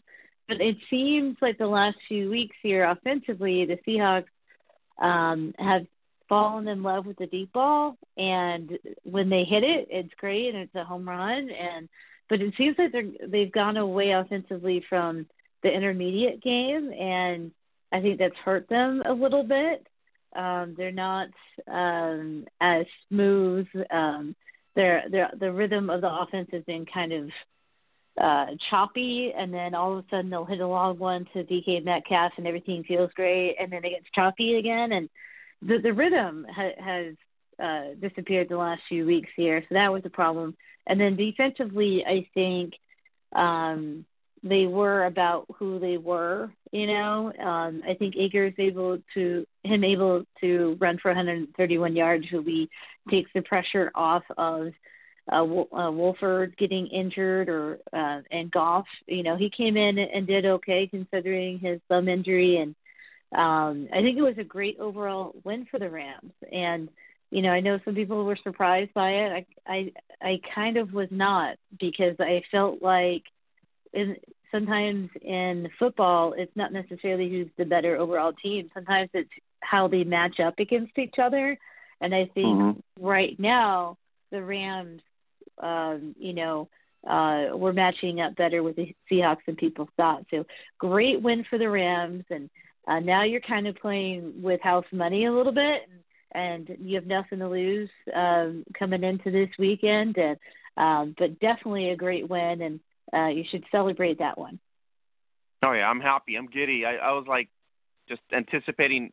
But it seems like the last few weeks here, offensively, the Seahawks um, have fallen in love with the deep ball, and when they hit it, it's great and it's a home run. And but it seems like they're they've gone away offensively from the intermediate game, and I think that's hurt them a little bit. Um, they're not um, as smooth. Um, their their the rhythm of the offense has been kind of uh, choppy, and then all of a sudden they'll hit a long one to DK Metcalf, and everything feels great, and then it gets choppy again, and the the rhythm ha- has uh, disappeared the last few weeks here, so that was a problem. And then defensively, I think um, they were about who they were. You know, um, I think Akers able to him able to run for 131 yards really takes the pressure off of uh, uh, Wolford getting injured or uh, and Goff. You know, he came in and did okay considering his thumb injury, and um, I think it was a great overall win for the Rams. And you know, I know some people were surprised by it. I I I kind of was not because I felt like in sometimes in football it's not necessarily who's the better overall team. Sometimes it's how they match up against each other. And I think mm-hmm. right now the Rams um, you know, uh, we're matching up better with the Seahawks than people thought. So great win for the Rams, and uh, now you're kind of playing with house money a little bit, and, you have nothing to lose um, coming into this weekend. And um, but definitely a great win, and uh, you should celebrate that one. Oh yeah, I'm happy. I'm giddy. I, I was like just anticipating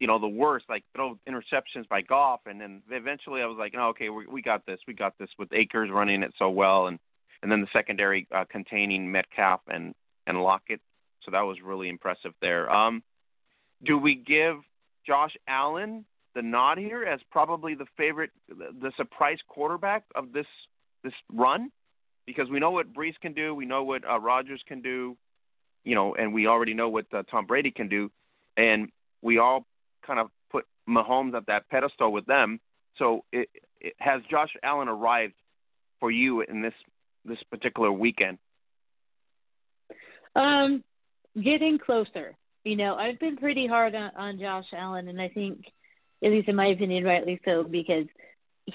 you know the worst, like throw interceptions by Goff, and then eventually I was like, oh, okay, we, we got this, we got this with Akers running it so well, and and then the secondary uh, containing Metcalf and and Lockett, so that was really impressive there. Um, do we give Josh Allen the nod here as probably the favorite, the surprise quarterback of this this run? Because we know what Brees can do, we know what uh, Rodgers can do, you know, and we already know what uh, Tom Brady can do, and we all kind of put Mahomes at that pedestal with them. So it, it, has Josh Allen arrived for you in this this particular weekend? Um, getting closer. You know, I've been pretty hard on, on Josh Allen, and I think, at least in my opinion, rightly so, because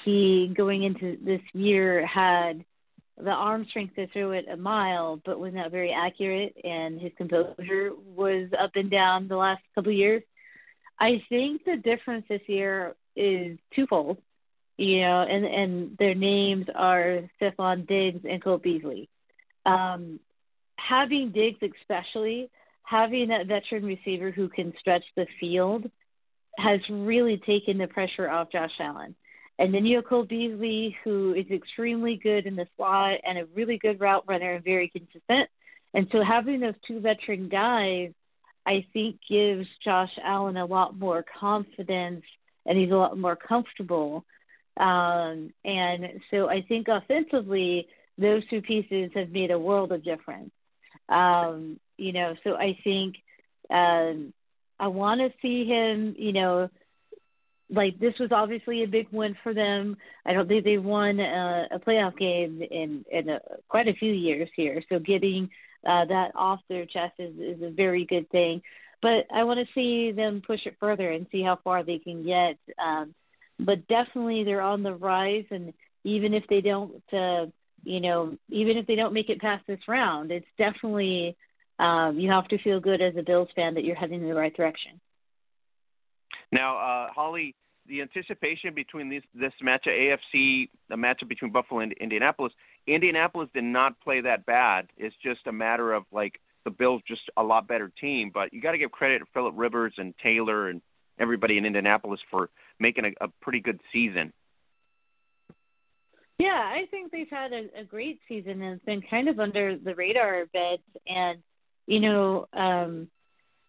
he going into this year had the arm strength to throw it a mile, but was not very accurate, and his composure was up and down the last couple of years. I think the difference this year is twofold. You know, and and their names are Stefon Diggs and Cole Beasley. Um, having Diggs, especially having that veteran receiver who can stretch the field, has really taken the pressure off Josh Allen. And then you have Cole Beasley, who is extremely good in the slot and a really good route runner and very consistent. And so having those two veteran guys I think gives Josh Allen a lot more confidence and he's a lot more comfortable. Um, and so I think offensively, those two pieces have made a world of difference. Um, you know, so I think um, I want to see him, you know, like this was obviously a big win for them. I don't think they won a, a playoff game in in a, quite a few years here. So getting uh, that off their chest is, is a very good thing. But I want to see them push it further and see how far they can get. Um, but definitely they're on the rise, and even if they don't, uh, you know, even if they don't make it past this round, it's definitely um, you have to feel good as a Bills fan that you're heading in the right direction. Now, uh, Holly, the anticipation between this this match AFC, the matchup between Buffalo and Indianapolis, Indianapolis did not play that bad. It's just a matter of like the Bills just a lot better team. But you got to give credit to Philip Rivers and Taylor and everybody in Indianapolis for making a, a pretty good season. Yeah, I think they've had a, a great season and it's been kind of under the radar a bit. And you know, um,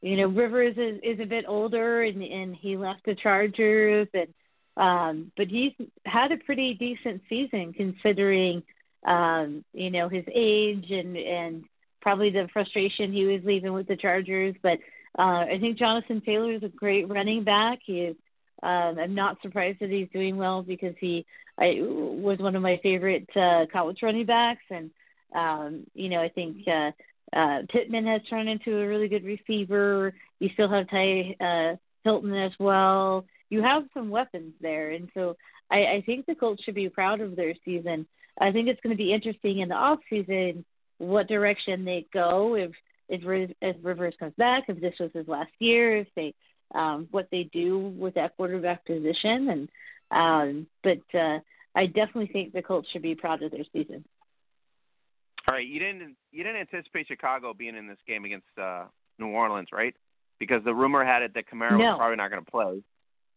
you know, Rivers is, is a bit older and and he left the Chargers and um, but he's had a pretty decent season considering um, you know his age and and probably the frustration he was leaving with the Chargers. But uh, I think Jonathan Taylor is a great running back. He. Um, I'm not surprised that he's doing well because he I, was one of my favorite uh, college running backs, and um, you know I think uh, uh, Pittman has turned into a really good receiver. You still have Ty uh, Hilton as well. You have some weapons there, and so I, I think the Colts should be proud of their season. I think it's going to be interesting in the off season what direction they go if if if Rivers comes back, if this was his last year, if they um, what they do with that quarterback position, and um, but uh, I definitely think the Colts should be proud of their season. All right, you didn't you didn't anticipate Chicago being in this game against uh, New Orleans, right? Because the rumor had it that Kamara no. was probably not going to play.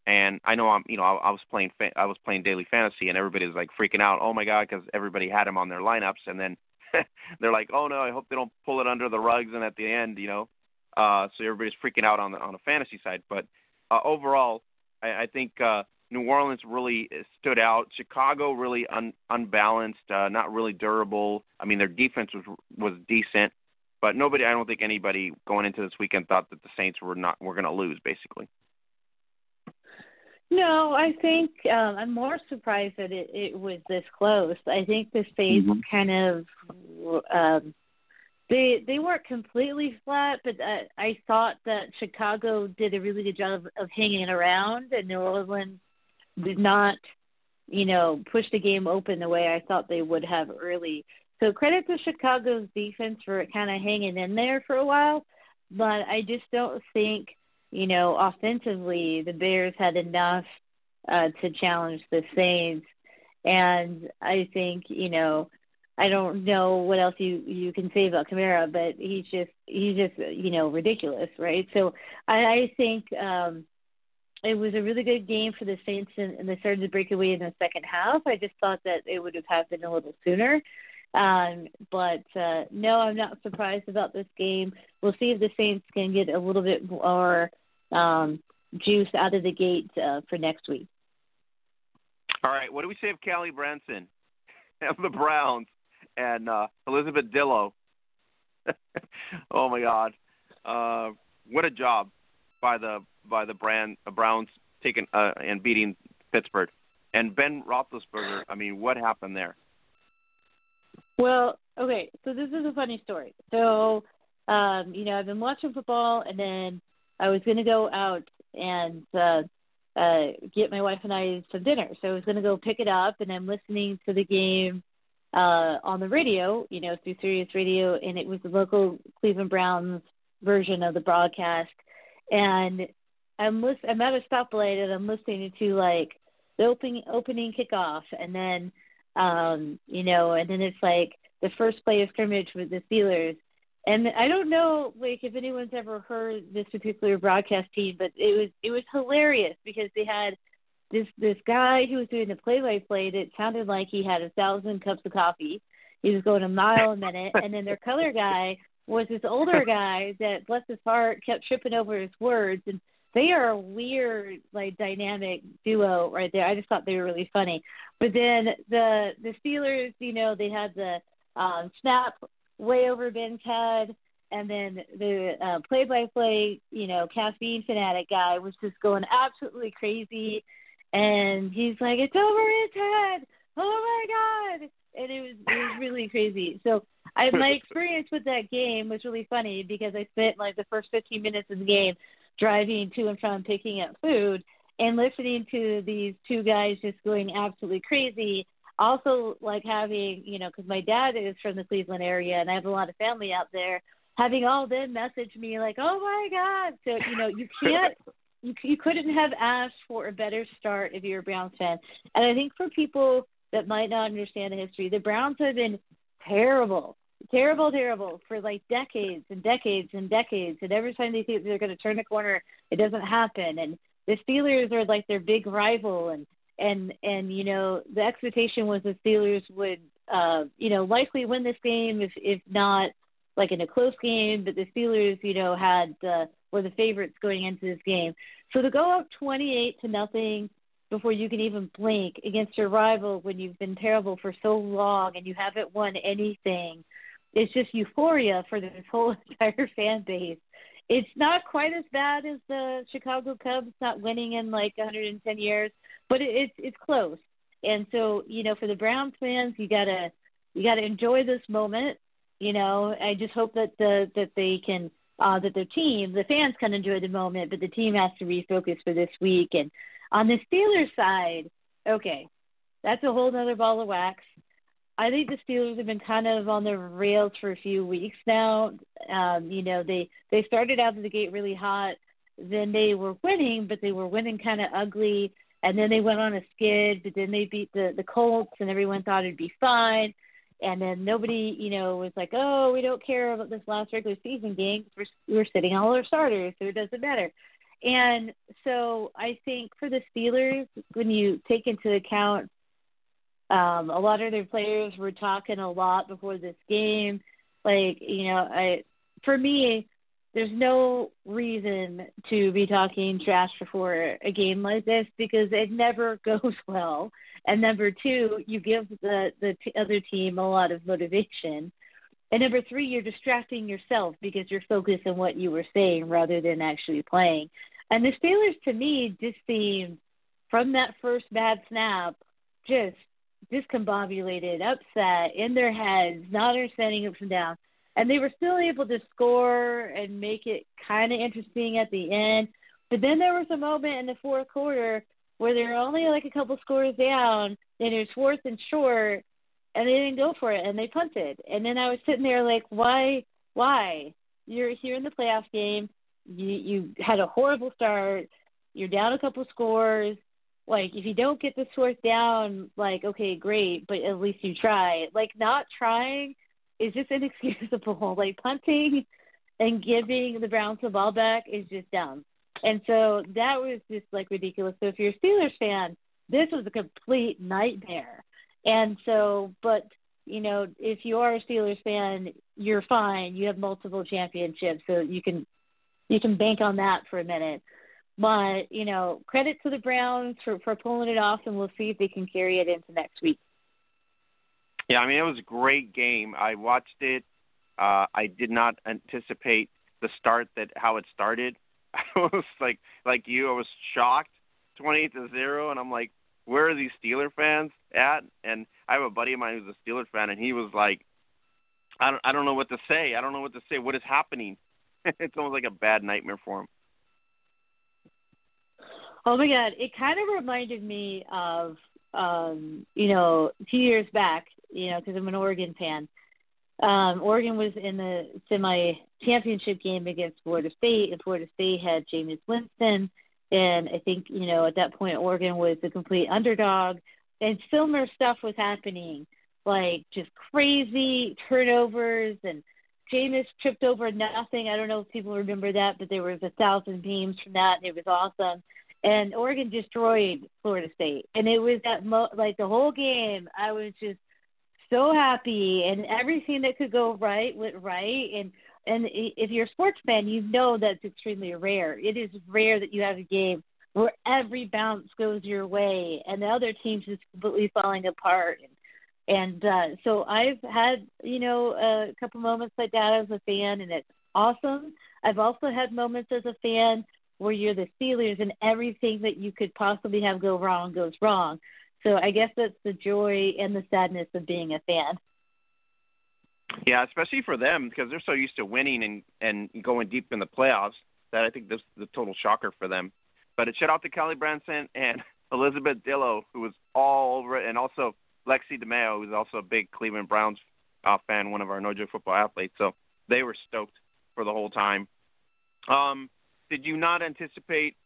And I know I'm, you know, I, I was playing, fa- I was playing daily fantasy, and everybody was like freaking out. Oh my god, because everybody had him on their lineups, and then they're like, oh no, I hope they don't pull it under the rugs, and at the end, you know, uh, so everybody's freaking out on the on the fantasy side. But uh, overall, I, I think uh, New Orleans really stood out. Chicago really un, unbalanced, uh, not really durable. I mean, their defense was was decent, but nobody, I don't think anybody going into this weekend thought that the Saints were not were going to lose, basically. No, I think um, I'm more surprised that it, it was this close. I think the Saints mm-hmm. kind of um, they they weren't completely flat, but uh, I thought that Chicago did a really good job of, of hanging around, and New Orleans did not, you know, push the game open the way I thought they would have early. So credit to Chicago's defense for kind of hanging in there for a while, but I just don't think, you know, offensively the Bears had enough uh, to challenge the Saints, and I think, you know I don't know what else you you can say about Kamara, but he's just he's just you know ridiculous, right? So I, I think um, it was a really good game for the Saints, and, and they started to break away in the second half. I just thought that it would have happened a little sooner. Um, but uh, no, I'm not surprised about this game. We'll see if the Saints can get a little bit more um, juice out of the gate uh, for next week. All right, what do we say of Callie Branson of the Browns? and uh, Elizabeth Dillo. oh my God, uh, what a job by the by the brand uh, Browns taking uh, and beating Pittsburgh, and Ben Roethlisberger. I mean, what happened there? Well, okay, so this is a funny story. So, um, you know, I've been watching football, and then I was going to go out and uh, uh, get my wife and I some dinner. So I was going to go pick it up, and I'm listening to the game uh, on the radio, you know, through Sirius Radio, and it was the local Cleveland Browns version of the broadcast. And I'm list- I'm at a stoplight and I'm listening to like the opening opening kickoff, and then um, you know, and then it's like the first play of scrimmage with the Steelers. And I don't know, like, if anyone's ever heard this particular broadcast team, but it was it was hilarious because they had this this guy who was doing the play by play that sounded like he had a thousand cups of coffee. He was going a mile a minute, and then their color guy was this older guy that, bless his heart, kept tripping over his words. And they are a weird, like, dynamic duo right there. I just thought they were really funny. But then the the Steelers, you know, they had the um, snap way over Ben's head, and then the uh, play-by-play, you know, caffeine fanatic guy was just going absolutely crazy and he's like, "It's over his head! Oh my god!" And it was it was really crazy. So I my experience with that game was really funny because I spent like the first 15 minutes of the game driving to and from picking up food and listening to these two guys just going absolutely crazy. Also, like having you know, because my dad is from the Cleveland area and I have a lot of family out there. Having all them message me like, "Oh my God!" So you know, you can't you you couldn't have asked for a better start if you're a Browns fan. And I think for people that might not understand the history, the Browns have been terrible, terrible, terrible for like decades and decades and decades. And every time they think they're going to turn the corner, it doesn't happen. And the Steelers are like their big rival, and and and you know the expectation was the Steelers would uh, you know likely win this game if if not like in a close game, but the Steelers you know had uh, were the favorites going into this game. So to go up 28 to nothing before you can even blink against your rival when you've been terrible for so long and you haven't won anything, it's just euphoria for this whole entire fan base. It's not quite as bad as the Chicago Cubs not winning in like 110 years, but it, it's it's close. And so, you know, for the Browns fans, you gotta you gotta enjoy this moment. You know, I just hope that the that they can uh, that their team, the fans can enjoy the moment, but the team has to refocus for this week. And on the Steelers side, okay, that's a whole other ball of wax. I think the Steelers have been kind of on the rails for a few weeks now. Um, you know, they they started out of the gate really hot, then they were winning, but they were winning kind of ugly, and then they went on a skid, but then they beat the the Colts, and everyone thought it'd be fine. And then nobody, you know, was like, "Oh, we don't care about this last regular season game. We're we're sitting all our starters, so it doesn't matter." And so I think for the Steelers, when you take into account um, a lot of their players were talking a lot before this game, like you know, I for me, there's no reason to be talking trash before a game like this because it never goes well. And number two, you give the the t- other team a lot of motivation. And number three, you're distracting yourself because you're focused on what you were saying rather than actually playing. And the Steelers, to me, just seemed from that first bad snap, just discombobulated, upset in their heads, not understanding ups and downs. And they were still able to score and make it kind of interesting at the end. But then there was a moment in the fourth quarter where they were only like a couple scores down, and it was fourth and short, and they didn't go for it, and they punted. And then I was sitting there like, why? Why? You're here in the playoff game. You you had a horrible start. You're down a couple scores. Like if you don't get the fourth down, like okay, great, but at least you try. Like not trying is just inexcusable. Like punting and giving the Browns the ball back is just dumb. And so that was just like ridiculous. So if you're a Steelers fan, this was a complete nightmare. And so, but you know, if you are a Steelers fan, you're fine. You have multiple championships, so you can you can bank on that for a minute. But you know, credit to the Browns for for pulling it off, and we'll see if they can carry it into next week. Yeah, I mean it was a great game. I watched it. Uh, I did not anticipate the start that how it started. I was like like you, I was shocked, twenty to zero, and I'm like, where are these Steeler fans at? And I have a buddy of mine who's a Steeler fan, and he was like, I don't I don't know what to say. I don't know what to say. What is happening? it's almost like a bad nightmare for him. Oh my god, it kind of reminded me of um, you know, a few years back, you know, because I'm an Oregon fan. Um, Oregon was in the semi championship game against Florida State, and Florida State had Jameis Winston. And I think, you know, at that point, Oregon was the complete underdog. And similar stuff was happening, like just crazy turnovers. And Jameis tripped over nothing. I don't know if people remember that, but there was a thousand memes from that. And it was awesome. And Oregon destroyed Florida State. And it was that, mo- like, the whole game, I was just so happy. And everything that could go right went right. And and if you're a sports fan, you know that's extremely rare. It is rare that you have a game where every bounce goes your way and the other team's just completely falling apart. And, and uh, so I've had, you know, a couple moments like that as a fan, and it's awesome. I've also had moments as a fan where you're the Steelers and everything that you could possibly have go wrong goes wrong. So I guess that's the joy and the sadness of being a fan. Yeah, especially for them because they're so used to winning and and going deep in the playoffs that I think this is the total shocker for them. But it shout out to Callie Branson and Elizabeth Dillo, who was all over it, and also Lexi DeMeo, who's also a big Cleveland Browns uh, fan, one of our No Joke Football athletes. So they were stoked for the whole time. Um, did you not anticipate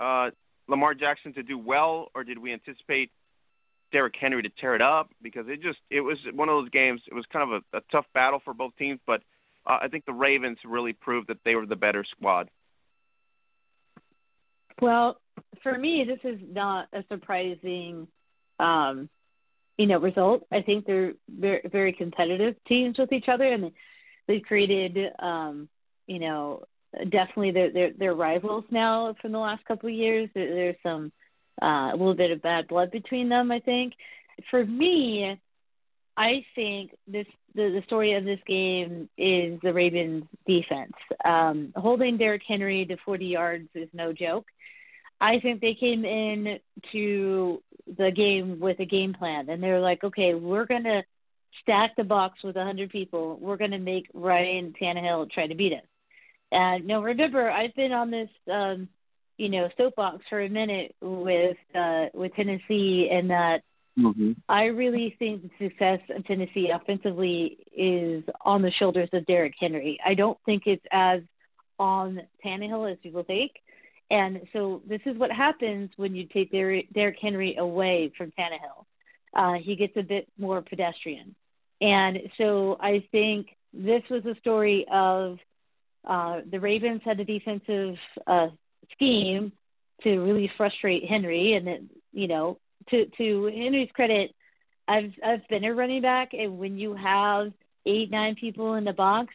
uh, Lamar Jackson to do well, or did we anticipate Derrick Henry to tear it up because it just it was one of those games. It was kind of a, a tough battle for both teams, but uh, I think the Ravens really proved that they were the better squad. Well, for me, this is not a surprising, um, you know, result. I think they're very, very competitive teams with each other, and they've created, um, you know, definitely they're, they're, they're rivals now from the last couple of years. There's some uh, a little bit of bad blood between them. I think. For me, I think this the, the story of this game is the Ravens defense. Um, holding Derrick Henry to 40 yards is no joke. I think they came in to the game with a game plan, and they're like, okay, we're gonna stack the box with 100 people. We're gonna make Ryan Tannehill try to beat us. And now remember, I've been on this, um, you know, soapbox for a minute with uh, with Tennessee, and that Mm-hmm. I really think the success of Tennessee offensively is on the shoulders of Derrick Henry. I don't think it's as on Tannehill as people think. And so this is what happens when you take Derrick, Derrick Henry away from Tannehill. Uh, he gets a bit more pedestrian. And so I think this was a story of uh, the Ravens had a defensive uh, scheme to really frustrate Henry, and that you know to to Henry's credit, I've I've been a running back, and when you have eight nine people in the box,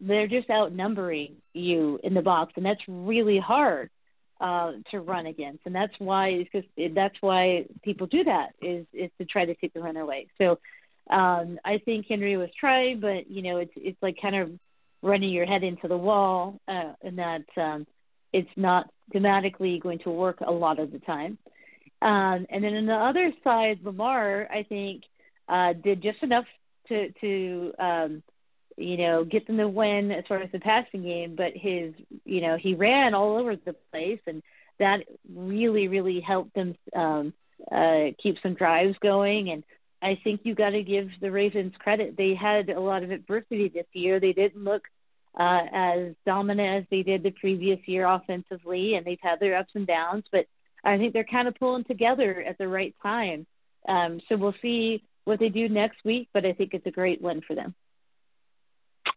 they're just outnumbering you in the box, and that's really hard uh, to run against, and that's why because that's why people do that is is to try to take the runner away. So um, I think Henry was trying, but you know it's it's like kind of running your head into the wall, uh, and that um, it's not thematically going to work a lot of the time. Um, and then on the other side, Lamar, I think, uh, did just enough to to um, you know get them to win as far as the passing game. But his, you know, he ran all over the place, and that really really helped them um, uh, keep some drives going. And I think you got to give the Ravens credit. They had a lot of adversity this year. They didn't look uh, as dominant as they did the previous year offensively, and they've had their ups and downs, but I think they're kind of pulling together at the right time. Um, so we'll see what they do next week, but I think it's a great win for them.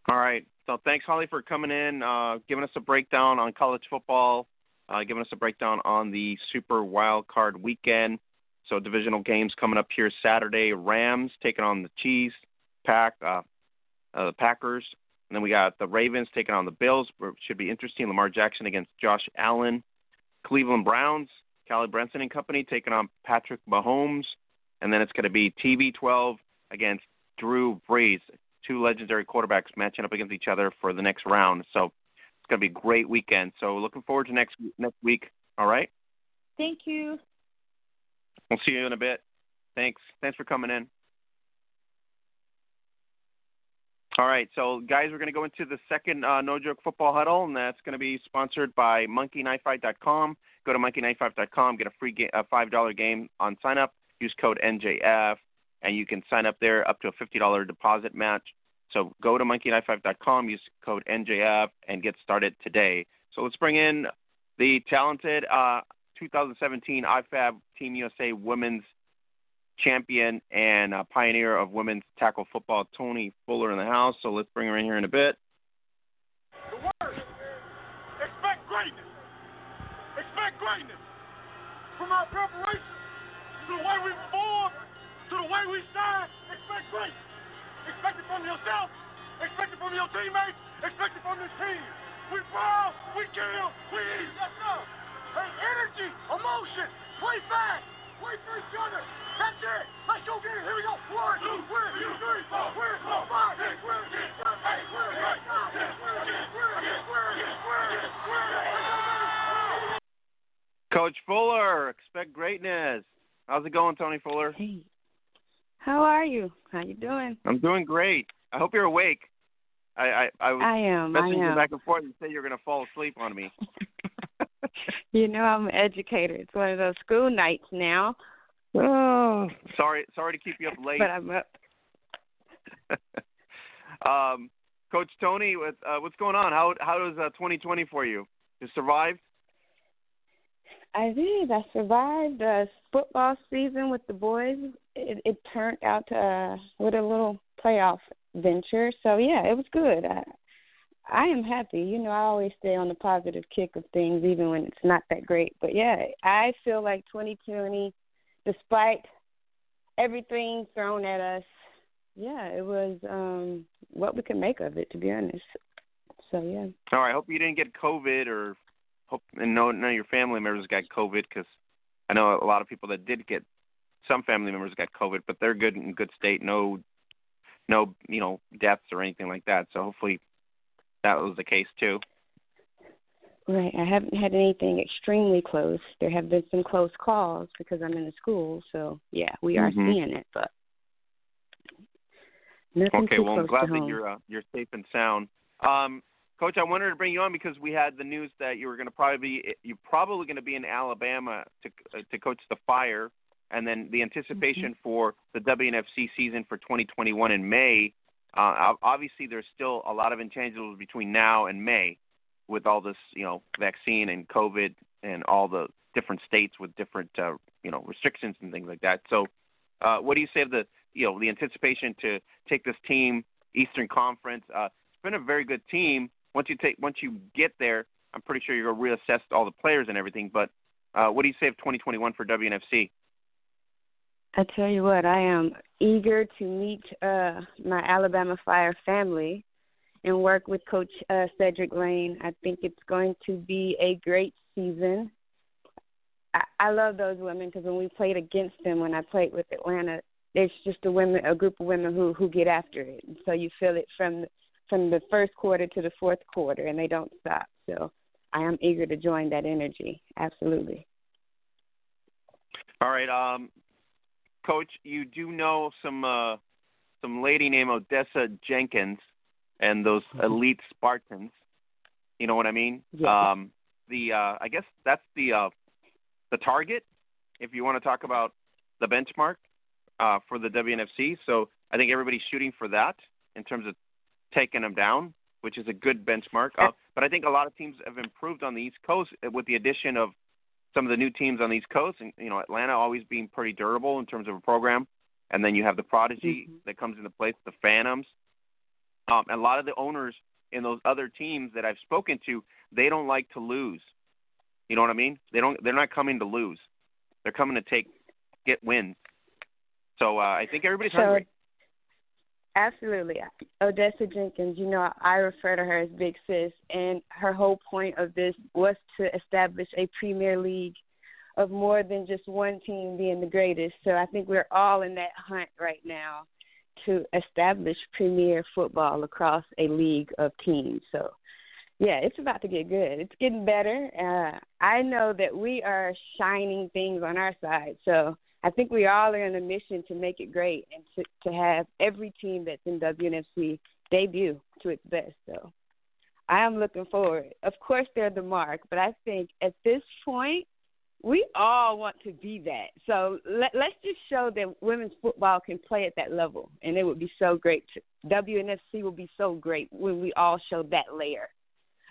All right. So thanks, Holly, for coming in, uh, giving us a breakdown on college football, uh, giving us a breakdown on the Super Wild Card Weekend. So divisional games coming up here Saturday. Rams taking on the Chiefs, Pack, uh, uh, the Packers, and then we got the Ravens taking on the Bills. Should be interesting. Lamar Jackson against Josh Allen. Cleveland Browns Callie Brownson and company taking on Patrick Mahomes, and then it's going to be TB12 against Drew Brees, two legendary quarterbacks matching up against each other for the next round. So it's going to be a great weekend. So looking forward to next next week. All right. Thank you. We'll see you in a bit. Thanks. Thanks for coming in. All right, so guys, we're going to go into the second uh, No Joke Football Huddle, and that's going to be sponsored by MonkeyKnifeFight.com. Go to MonkeyKnifeFight.com, get a free ga- a five dollar game on sign up. Use code NJF, and you can sign up there up to a fifty dollar deposit match. So go to MonkeyKnifeFight.com, use code NJF, and get started today. So let's bring in the talented uh, 2017 IFAF Team USA Women's champion and uh, pioneer of women's tackle football, Toni Fuller, in the house. So let's bring her in here in a bit. The word. Expect greatness. Expect greatness. From our preparation to the way we perform to the way we shine, expect greatness. Expect it from yourself. Expect it from your teammates. Expect it from this team. We brawl, we kill, we eat. Yes, sir. Hey, energy, emotion, play fast, play for each other. That's it. Let's go get it. Here we go. One, two, three, three, four, five, six, seven, eight, nine, ten. Coach Fuller, expect greatness. How's it going, Toni Fuller? Hey, how are you? How you doing? I'm doing great. I hope you're awake. I I, I was I am. I messaging you am. back and forth and say you're going to fall asleep on me. you know I'm an educator. It's one of those school nights now. Oh, sorry, sorry to keep you up late. But I'm up. um, Coach Toni, what, uh, what's going on? How how does uh, 2020 for you? You survived? I did. I survived the football season with the boys. It, it turned out to, uh, with a little playoff venture. So yeah, it was good. I I am happy. You know, I always stay on the positive kick of things, even when it's not that great. But yeah, I feel like 2020, despite everything thrown at us, yeah, it was um what we could make of it, to be honest. So yeah. All right. I hope you didn't get COVID, or hope and no none of your family members got COVID, because I know a lot of people that did get some family members got COVID, but they're good in good state. No, no, you know, deaths or anything like that. So hopefully that was the case too. Right. I haven't had anything extremely close. There have been some close calls because I'm in the school. So yeah, we are mm-hmm. seeing it, but nothing okay. Too well, close I'm glad that home. you're uh, you're safe and sound. Um, Coach, I wanted to bring you on because we had the news that you were going to probably be you're probably going to be in Alabama to uh, to coach the Fire, and then the anticipation Mm-hmm. for the WNFC season for 2021 in May. Uh, obviously, there's still a lot of intangibles between now and May, with all this you know vaccine and COVID and all the different states with different uh, you know restrictions and things like that. So, uh, what do you say of the you know the anticipation to take this team Eastern Conference? Uh, it's been a very good team. Once you take once you get there, I'm pretty sure you're to reassess all the players and everything. But uh, what do you say of 2021 for WNFC? I tell you what, I am eager to meet uh my Alabama Fire family and work with Coach uh, Cedric Lane. I think it's going to be a great season. I, I love those women because when we played against them, when I played with Atlanta, it's just a women, a group of women who who get after it. And so you feel it from from the first quarter to the fourth quarter, and they don't stop. So I am eager to join that energy. Absolutely. All right, um, Coach, you do know some uh, some lady named Odessa Jenkins and those elite Spartans. You know what I mean? Yeah. Um, the uh, I guess that's the uh, the target if you want to talk about the benchmark uh, for the WNFC. So I think everybody's shooting for that in terms of taking them down, which is a good benchmark. Uh, but I think a lot of teams have improved on the East Coast with the addition of some of the new teams on the East Coast, and you know Atlanta always being pretty durable in terms of a program, and then you have the prodigy Mhm. that comes into place, the Phantoms, um, and a lot of the owners in those other teams that I've spoken to, they don't like to lose. You know what I mean? They don't. They're not coming to lose. They're coming to take get wins. So uh, I think everybody's So- hungry. Absolutely. Odessa Jenkins, you know, I refer to her as Big Sis, and her whole point of this was to establish a Premier League of more than just one team being the greatest. So I think we're all in that hunt right now to establish Premier football across a league of teams. So, yeah, it's about to get good. It's getting better. Uh, I know that we are shining things on our side. So, I think we all are on a mission to make it great and to, to have every team that's in WNFC debut to its best. So I am looking forward. Of course, they're the mark, but I think at this point, we all want to be that. So let, let's just show that women's football can play at that level, and it would be so great. To, WNFC will be so great when we all show that layer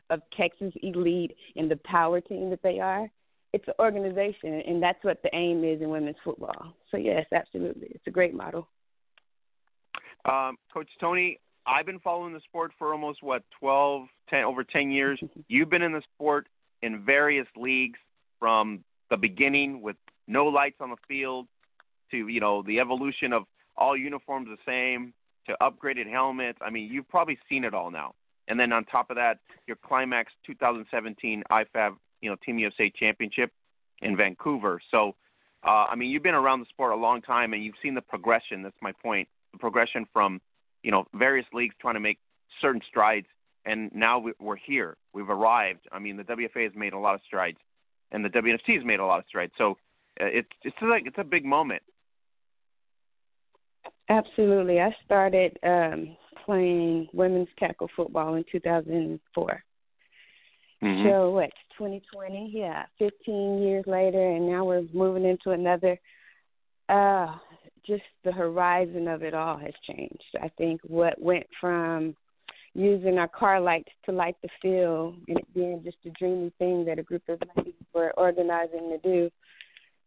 of Texas elite and the power team that they are it's an organization, and that's what the aim is in women's football. So yes, absolutely, it's a great model. Um, Coach Toni, I've been following the sport for almost what 12, 10, over 10 years. You've been in the sport in various leagues from the beginning with no lights on the field to you know the evolution of all uniforms the same to upgraded helmets. I mean, you've probably seen it all now. And then on top of that, your climax 2017 IFAF, you know, Team USA Championship in Vancouver. So, uh, I mean, you've been around the sport a long time, and you've seen the progression. That's my point. The progression from, you know, various leagues trying to make certain strides, and now we- we're here. We've arrived. I mean, the WFA has made a lot of strides, and the WNFC has made a lot of strides. So, uh, it's it's like it's a big moment. Absolutely, I started um, playing women's tackle football in 2004. Mhm. So what? 2020? Yeah, 15 years later, and now we're moving into another. Uh, just the horizon of it all has changed. I think what went from using our car lights to light the field and it being just a dreamy thing that a group of ladies were organizing to do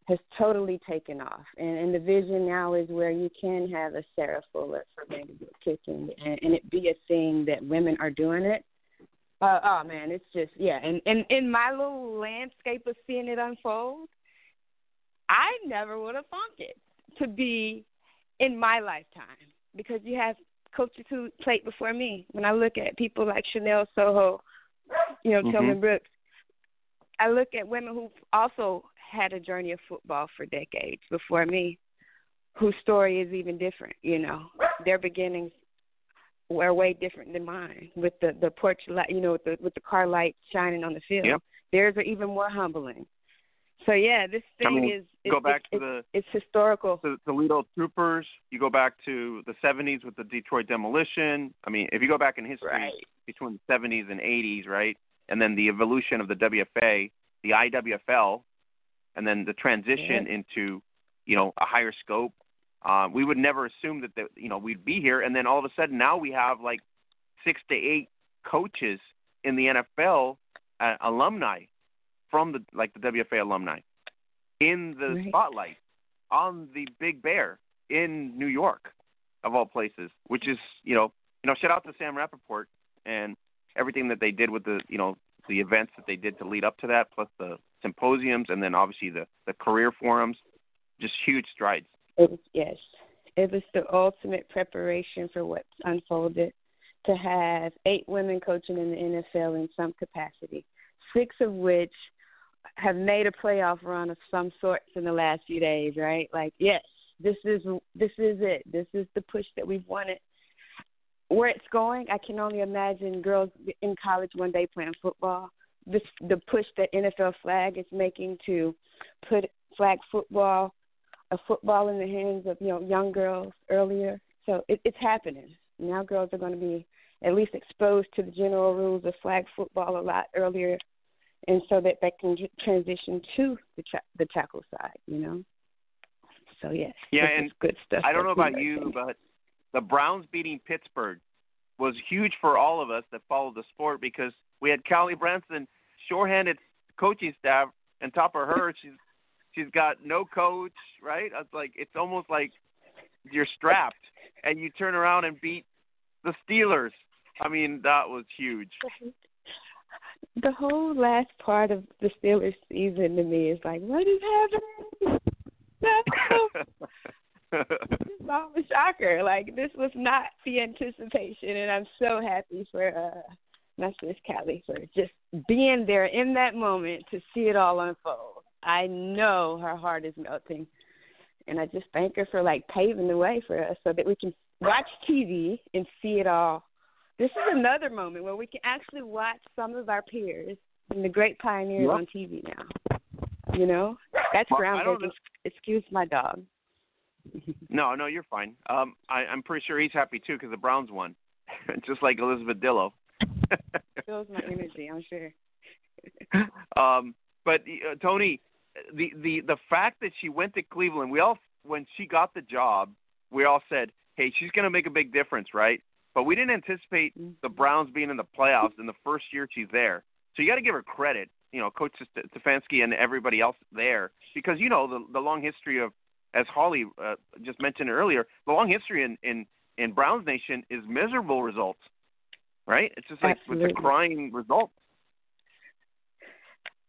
has totally taken off. And, and the vision now is where you can have a Sarah Fuller for Vanderbilt kicking and, and it be a thing that women are doing it Uh, oh man, it's just yeah, and and in my little landscape of seeing it unfold, I never would have thought it to be in my lifetime because you have coaches who played before me. When I look at people like Chanel Soho, you know, Mhm. Tillman Brooks, I look at women who also had a journey of football for decades before me, whose story is even different. You know, their beginnings were way different than mine, with the the porch light, you know, with the with the car lights shining on the field. Yep. Theirs are even more humbling. So yeah, this I thing mean, is go it's, back it's, to the it's historical. the Toledo Troopers. You go back to the 70s with the Detroit Demolition. I mean, if you go back in history Right. between the 70s and 80s, right, and then the evolution of the WFA, the IWFL, and then the transition into, you know, a higher scope. Uh, we would never assume that the, you know we'd be here, and then all of a sudden now we have like six to eight coaches in the NFL uh, alumni from the like the WFA alumni in the Right. spotlight on the Big Bear in New York, of all places. Which is you know you know shout out to Sam Rapoport and everything that they did with the you know the events that they did to lead up to that, plus the symposiums, and then obviously the the career forums, just huge strides. It was yes. It was the ultimate preparation for what's unfolded. To have eight women coaching in the NFL in some capacity, six of which have made a playoff run of some sorts in the last few days, right? Like, yes, this is this is it. This is the push that we've wanted. Where it's going, I can only imagine girls in college one day playing football. This the push that NFL flag is making to put flag football a football in the hands of you know young girls earlier. So it, it's happening now. Girls are going to be at least exposed to the general rules of flag football a lot earlier, and so that they can transition to the tra- the tackle side. You know. So yes, Yeah, and good stuff. I don't know about you, but the Browns beating Pittsburgh was huge for all of us that followed the sport because we had Callie Brownson, shorthanded coaching staff, and top of her, she's she's got no coach, right? It's like it's almost like you're strapped, and you turn around and beat the Steelers. I mean, that was huge. the whole last part of the Steelers season to me is like, what is happening? It's all a shocker. Like this was not the anticipation, and I'm so happy for uh, my sis Callie for just being there in that moment to see it all unfold. I know her heart is melting, and I just thank her for like paving the way for us so that we can watch TV and see it all. This is another moment where we can actually watch some of our peers and the great pioneers Yep. on TV now. You know, that's groundbreaking. Excuse my dog. No, no, you're fine. Um, I, I'm pretty sure he's happy too because the Browns won, just like Elizabeth Dillo. Feels my energy, I'm sure. um, but uh, Toni, the the the fact that she went to Cleveland, we all when she got the job, we all said, "Hey, she's going to make a big difference, right?" But we didn't anticipate the Browns being in the playoffs in the first year she's there. So you got to give her credit, you know, Coach Stefanski and everybody else there, because you know the the long history of, as Holly uh, just mentioned earlier, the long history in in in Browns Nation is miserable results, right? It's just like it's Absolutely. a crying result.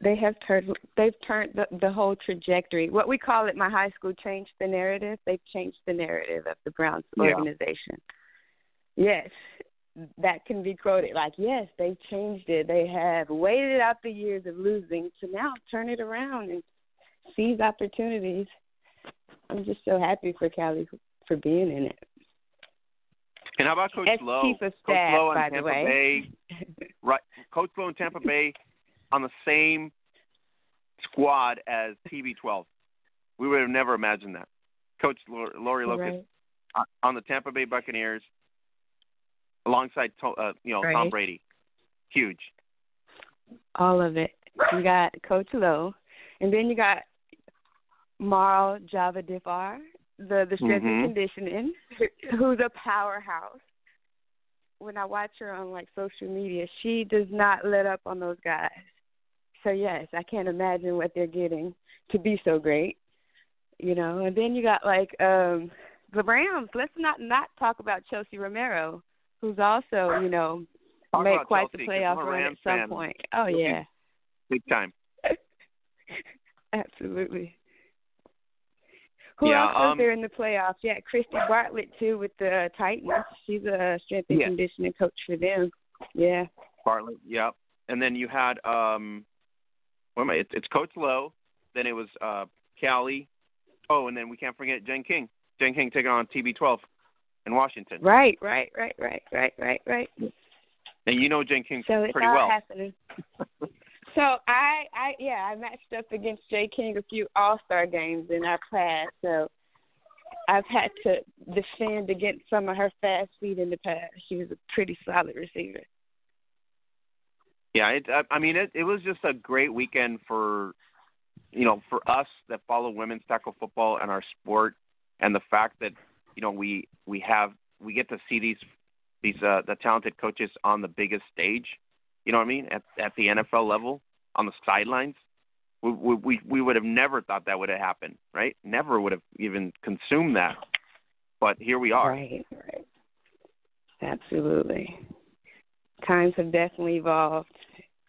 They have turned they've turned the, the whole trajectory. What we call it my high school changed the narrative. They've changed the narrative of the Browns Yeah. organization. Yes. That can be quoted like, yes, they've changed it. They have waited out the years of losing to now turn it around and seize opportunities. I'm just so happy for Callie for being in it. And how about Coach As Lowe? chief of Coach Lowe in by the Tampa way. Bay, right? Coach Lowe in Tampa Bay on the same squad as TB12. We would have never imagined that. Coach Lor- Lori Locust Right. on- the Tampa Bay Buccaneers, alongside uh, you know Tom Brady, huge. all of it. You got Coach Lowe, and then you got Maral Javadifar, the the strength Mhm. and conditioning, who's a powerhouse. When I watch her on like social media, she does not let up on those guys. So yes, I can't imagine what they're getting to be so great. You know, and then you got like um the Rams. Let's not not talk about Chelsea Romero, who's also, you know, Talk about quite Chelsea, the playoff run at some point. Oh You'll yeah, Big time. absolutely. Who Yeah, else was um, there in the playoffs? Yeah, Christy Bartlett too with the Titans. She's a strength and Yeah. conditioning coach for them. Yeah. Bartlett, yep. And then you had um, what am I? It's, it's Coach Lowe. Then it was uh, Callie. Oh, and then we can't forget Jen King. Jen King taking on TB12 in Washington. Right, right, right, right, right, right, right. And you know Jen King So it's pretty all well. happening. So I, I, yeah, I matched up against Jay King a few All Star games in our class. So I've had to defend against some of her fast feet in the past. She was a pretty solid receiver. Yeah, it, I, mean, it, it was just a great weekend for, you know, for us that follow women's tackle football and our sport, and the fact that, you know, we we have we get to see these these uh, the talented coaches on the biggest stage. You know what I mean? At at the NFL level, on the sidelines, we we we would have never thought that would have happened, right? Never would have even consumed that. But here we are. Right, right. Absolutely. Times have definitely evolved,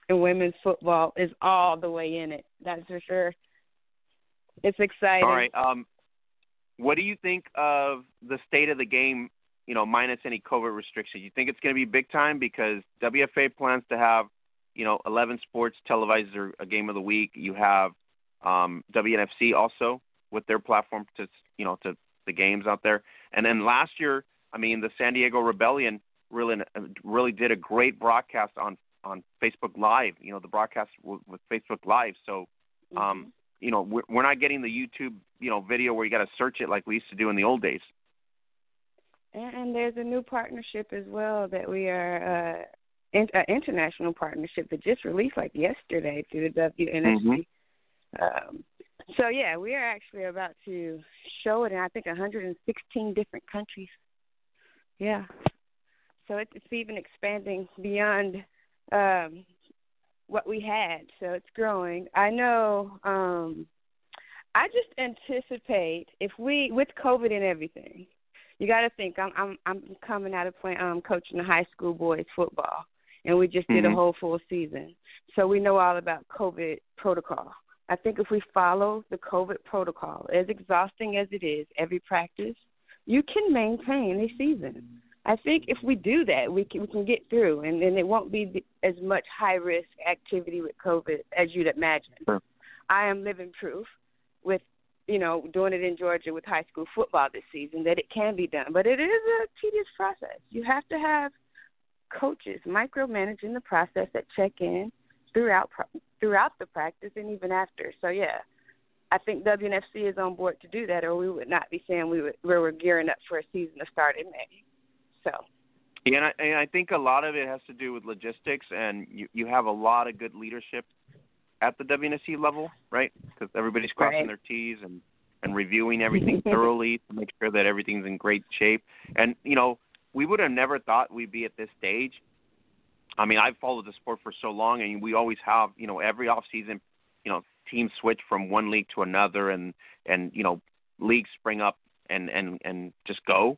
and women's football is all the way in it. That's for sure. It's exciting. All right. Um, what do you think of the state of the game? You know, minus any COVID restrictions. You think it's going to be big time because WFA plans to have, you know, 11 sports televised a game of the week. You have um, WNFC also with their platform to, you know, to the games out there. And then last year, I mean, the San Diego Rebellion really really did a great broadcast on on Facebook Live. You know, the broadcast with, with Facebook Live. So. Um, you know we're, we're not getting the YouTube you know video where you got to search it like we used to do in the old days. And, there's a new partnership as well that we are uh, in, uh international partnership that just released like yesterday through the WNFC. Um, so yeah, we are actually about to show it in I think 116 different countries. Yeah, so it's, it's even expanding beyond um, what we had. So it's growing. I know. um I just anticipate if we with COVID and everything, you got to think I'm I'm I'm coming out of playing um coaching the high school boys football, and we just did Mhm. a whole full season, so we know all about COVID protocol. I think if we follow the COVID protocol, as exhausting as it is, every practice, you can maintain a season. I think if we do that, we can we can get through, and then it won't be as much high risk activity with COVID as you'd imagine. Sure. I am living proof with you know doing it in Georgia with high school football this season that it can be done, but it is a tedious process. You have to have coaches micromanaging the process at check in throughout throughout the practice and even after. So yeah, I think WNFC is on board to do that, or we would not be saying we would, we were gearing up for a season to start in May. So Yeah, and I, and I think a lot of it has to do with logistics, and you you have a lot of good leadership at the WNFC level, right? Because everybody's crossing Right. their T's and and reviewing everything thoroughly to make sure that everything's in great shape. And you know, we would have never thought we'd be at this stage. I mean, I've followed the sport for so long, and we always have, you know, every off season, you know, teams switch from one league to another, and and you know, leagues spring up and and and just go.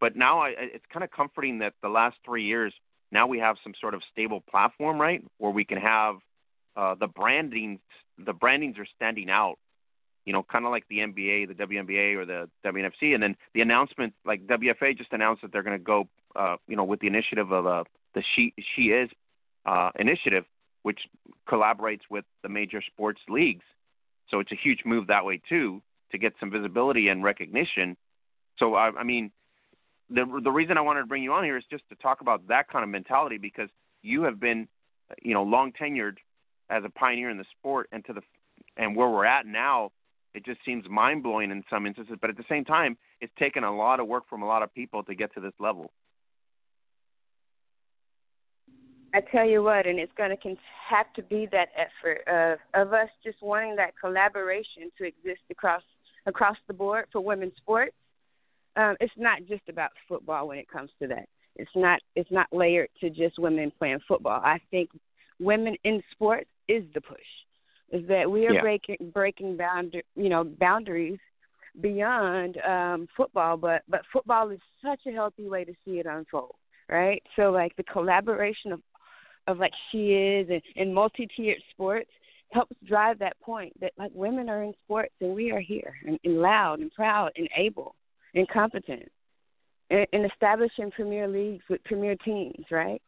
But now I, it's kind of comforting that the last three years, now we have some sort of stable platform, right, where we can have uh, the branding. The brandings are standing out, you know, kind of like the NBA, the WNBA, or the WNFC, and then the announcement, like WFA just announced that they're going to go, uh, you know, with the initiative of uh, the She She Is uh, initiative, which collaborates with the major sports leagues. So it's a huge move that way too to get some visibility and recognition. So I, I mean, the the reason I wanted to bring you on here is just to talk about that kind of mentality because you have been, you know, long tenured as a pioneer in the sport, and to the and where we're at now, it just seems mind blowing in some instances. But at the same time, it's taken a lot of work from a lot of people to get to this level. I tell you what, and it's going to have to be that effort of of us just wanting that collaboration to exist across across the board for women's sports. Um, it's not just about football when it comes to that. It's not it's not layered to just women playing football. I think women in sports is the push. Is that we are Yeah. breaking breaking bound you know boundaries beyond um football, but but football is such a healthy way to see it unfold. right? So like the collaboration of of like she is and, and multi-tiered sports helps drive that point that like women are in sports and we are here and, and loud and proud and able and competent and, and establishing premier leagues with premier teams, right?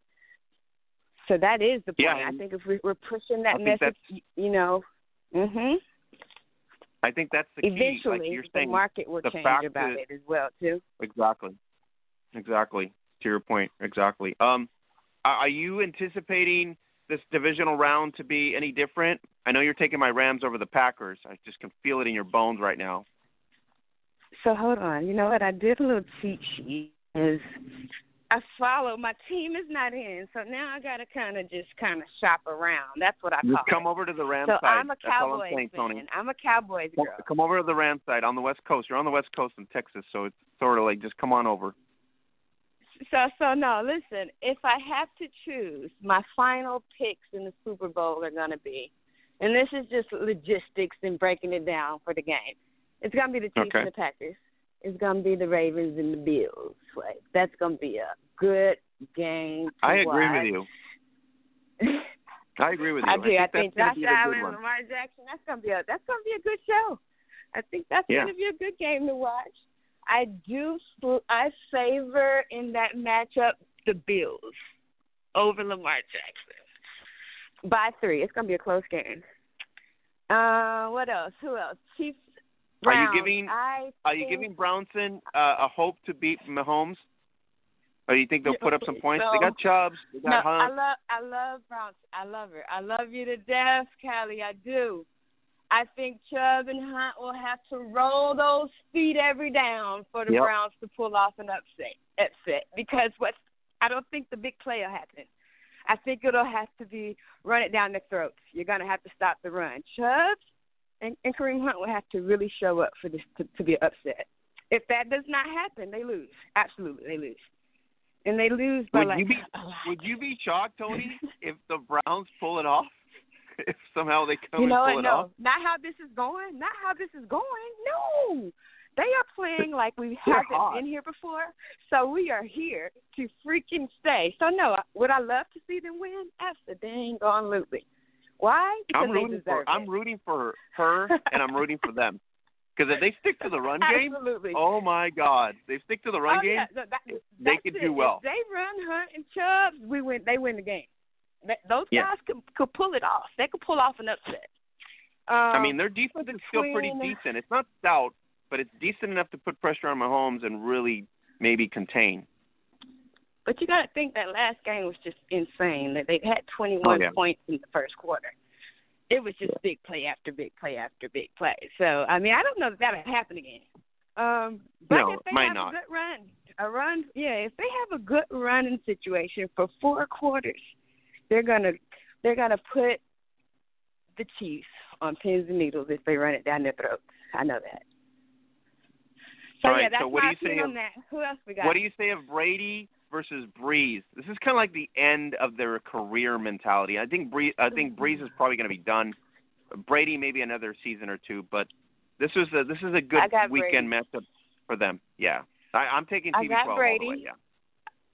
So that is the point. Yeah, I think if we, we're pushing that message, you know, mhm. I think that's the key. Eventually, like you're the market will the change about that- it as well too. Exactly. Exactly. To your point, exactly. Um, are are you anticipating this divisional round to be any different? I know you're taking my Rams over the Packers. I just can feel it in your bones right now. So hold on. You know what? I did a little cheat sheet. Is I follow my team is not in, so now I got to kind of just kind of shop around. That's what I Just call come it. over to the Rams so side. I'm a all I'm Cowboys saying, fan. I'm a Cowboys Come- girl. Come over to the Rams side on the West Coast. You're on the West Coast in Texas, so it's sort of like just come on over. So so no, listen. If I have to choose, my final picks in the Super Bowl are gonna be, and this is just logistics and breaking it down for the game. It's gonna be the Chiefs Okay. and the Packers. It's gonna be the Ravens and the Bills. Like that's gonna be a good game. To I agree watch. with you. I agree with you. I do. I think think Josh gonna be a Allen and. Lamar Jackson. That's gonna be a that's gonna be a good show. I think that's Yeah. gonna be a good game to watch. I do. I favor in that matchup the Bills over Lamar Jackson by three. It's gonna be a close game. Uh, what else? Who else? Chiefs. Are you giving- I Are you giving Brownson uh, a hope to beat Mahomes? Or do you think they'll put up some points? They got Chubbs. They got No, I love I love Brownson. I love her. I love you to death, Callie. I do. I think Chubb and Hunt will have to roll those feet every down for the Yep. Browns to pull off an upset. Upset because what's I don't think the big play will happen. I think it'll have to be run it down the throats. You're gonna have to stop the run. Chubb and, and Kareem Hunt will have to really show up for this to, to be upset. If that does not happen, they lose. Absolutely, they lose. And they lose by Would like you be. Would you be shocked, Toni, if the Browns pull it off? If somehow they come you know and pull it No, off? not how this is going. Not how this is going. No, they are playing like we haven't hot. been here before. So we are here to freaking stay. So no, would I love to see them win? Absolutely. Why? Because I'm they rooting deserve for I'm rooting for her and I'm rooting for them. Because if they stick to the run game, Absolutely. oh my God, they stick to the run oh, game. Yeah, no, that, they could do well. If they run Hunt and Chubbs, we win. They win the game. Those Yeah. guys could could pull it off. They could pull off an upset. Um, I mean, their defense is still pretty decent. It's not stout, but it's decent enough to put pressure on Mahomes and really maybe contain. But you got to think that last game was just insane. That they had 21 Oh, yeah. points in the first quarter. It was just big play after big play after big play. So I mean, I don't know that that'll happen again. Um, but No, if they might have not. a good run, a run, yeah, if they have a good running situation for four quarters, they're gonna they're gonna put the Chiefs on pins and needles if they run it down their throats. I know that. So All right, yeah, that's so what do you say of- on that. Who else we got? What do you say of Brady versus Brees? This is kind of like the end of their career mentality. I think Brees, I think Brees is probably going to be done. Brady maybe another season or two, but this is a this is a good weekend matchup for them. Yeah, I, I'm taking I TB12 got all Brady. the way. Yeah.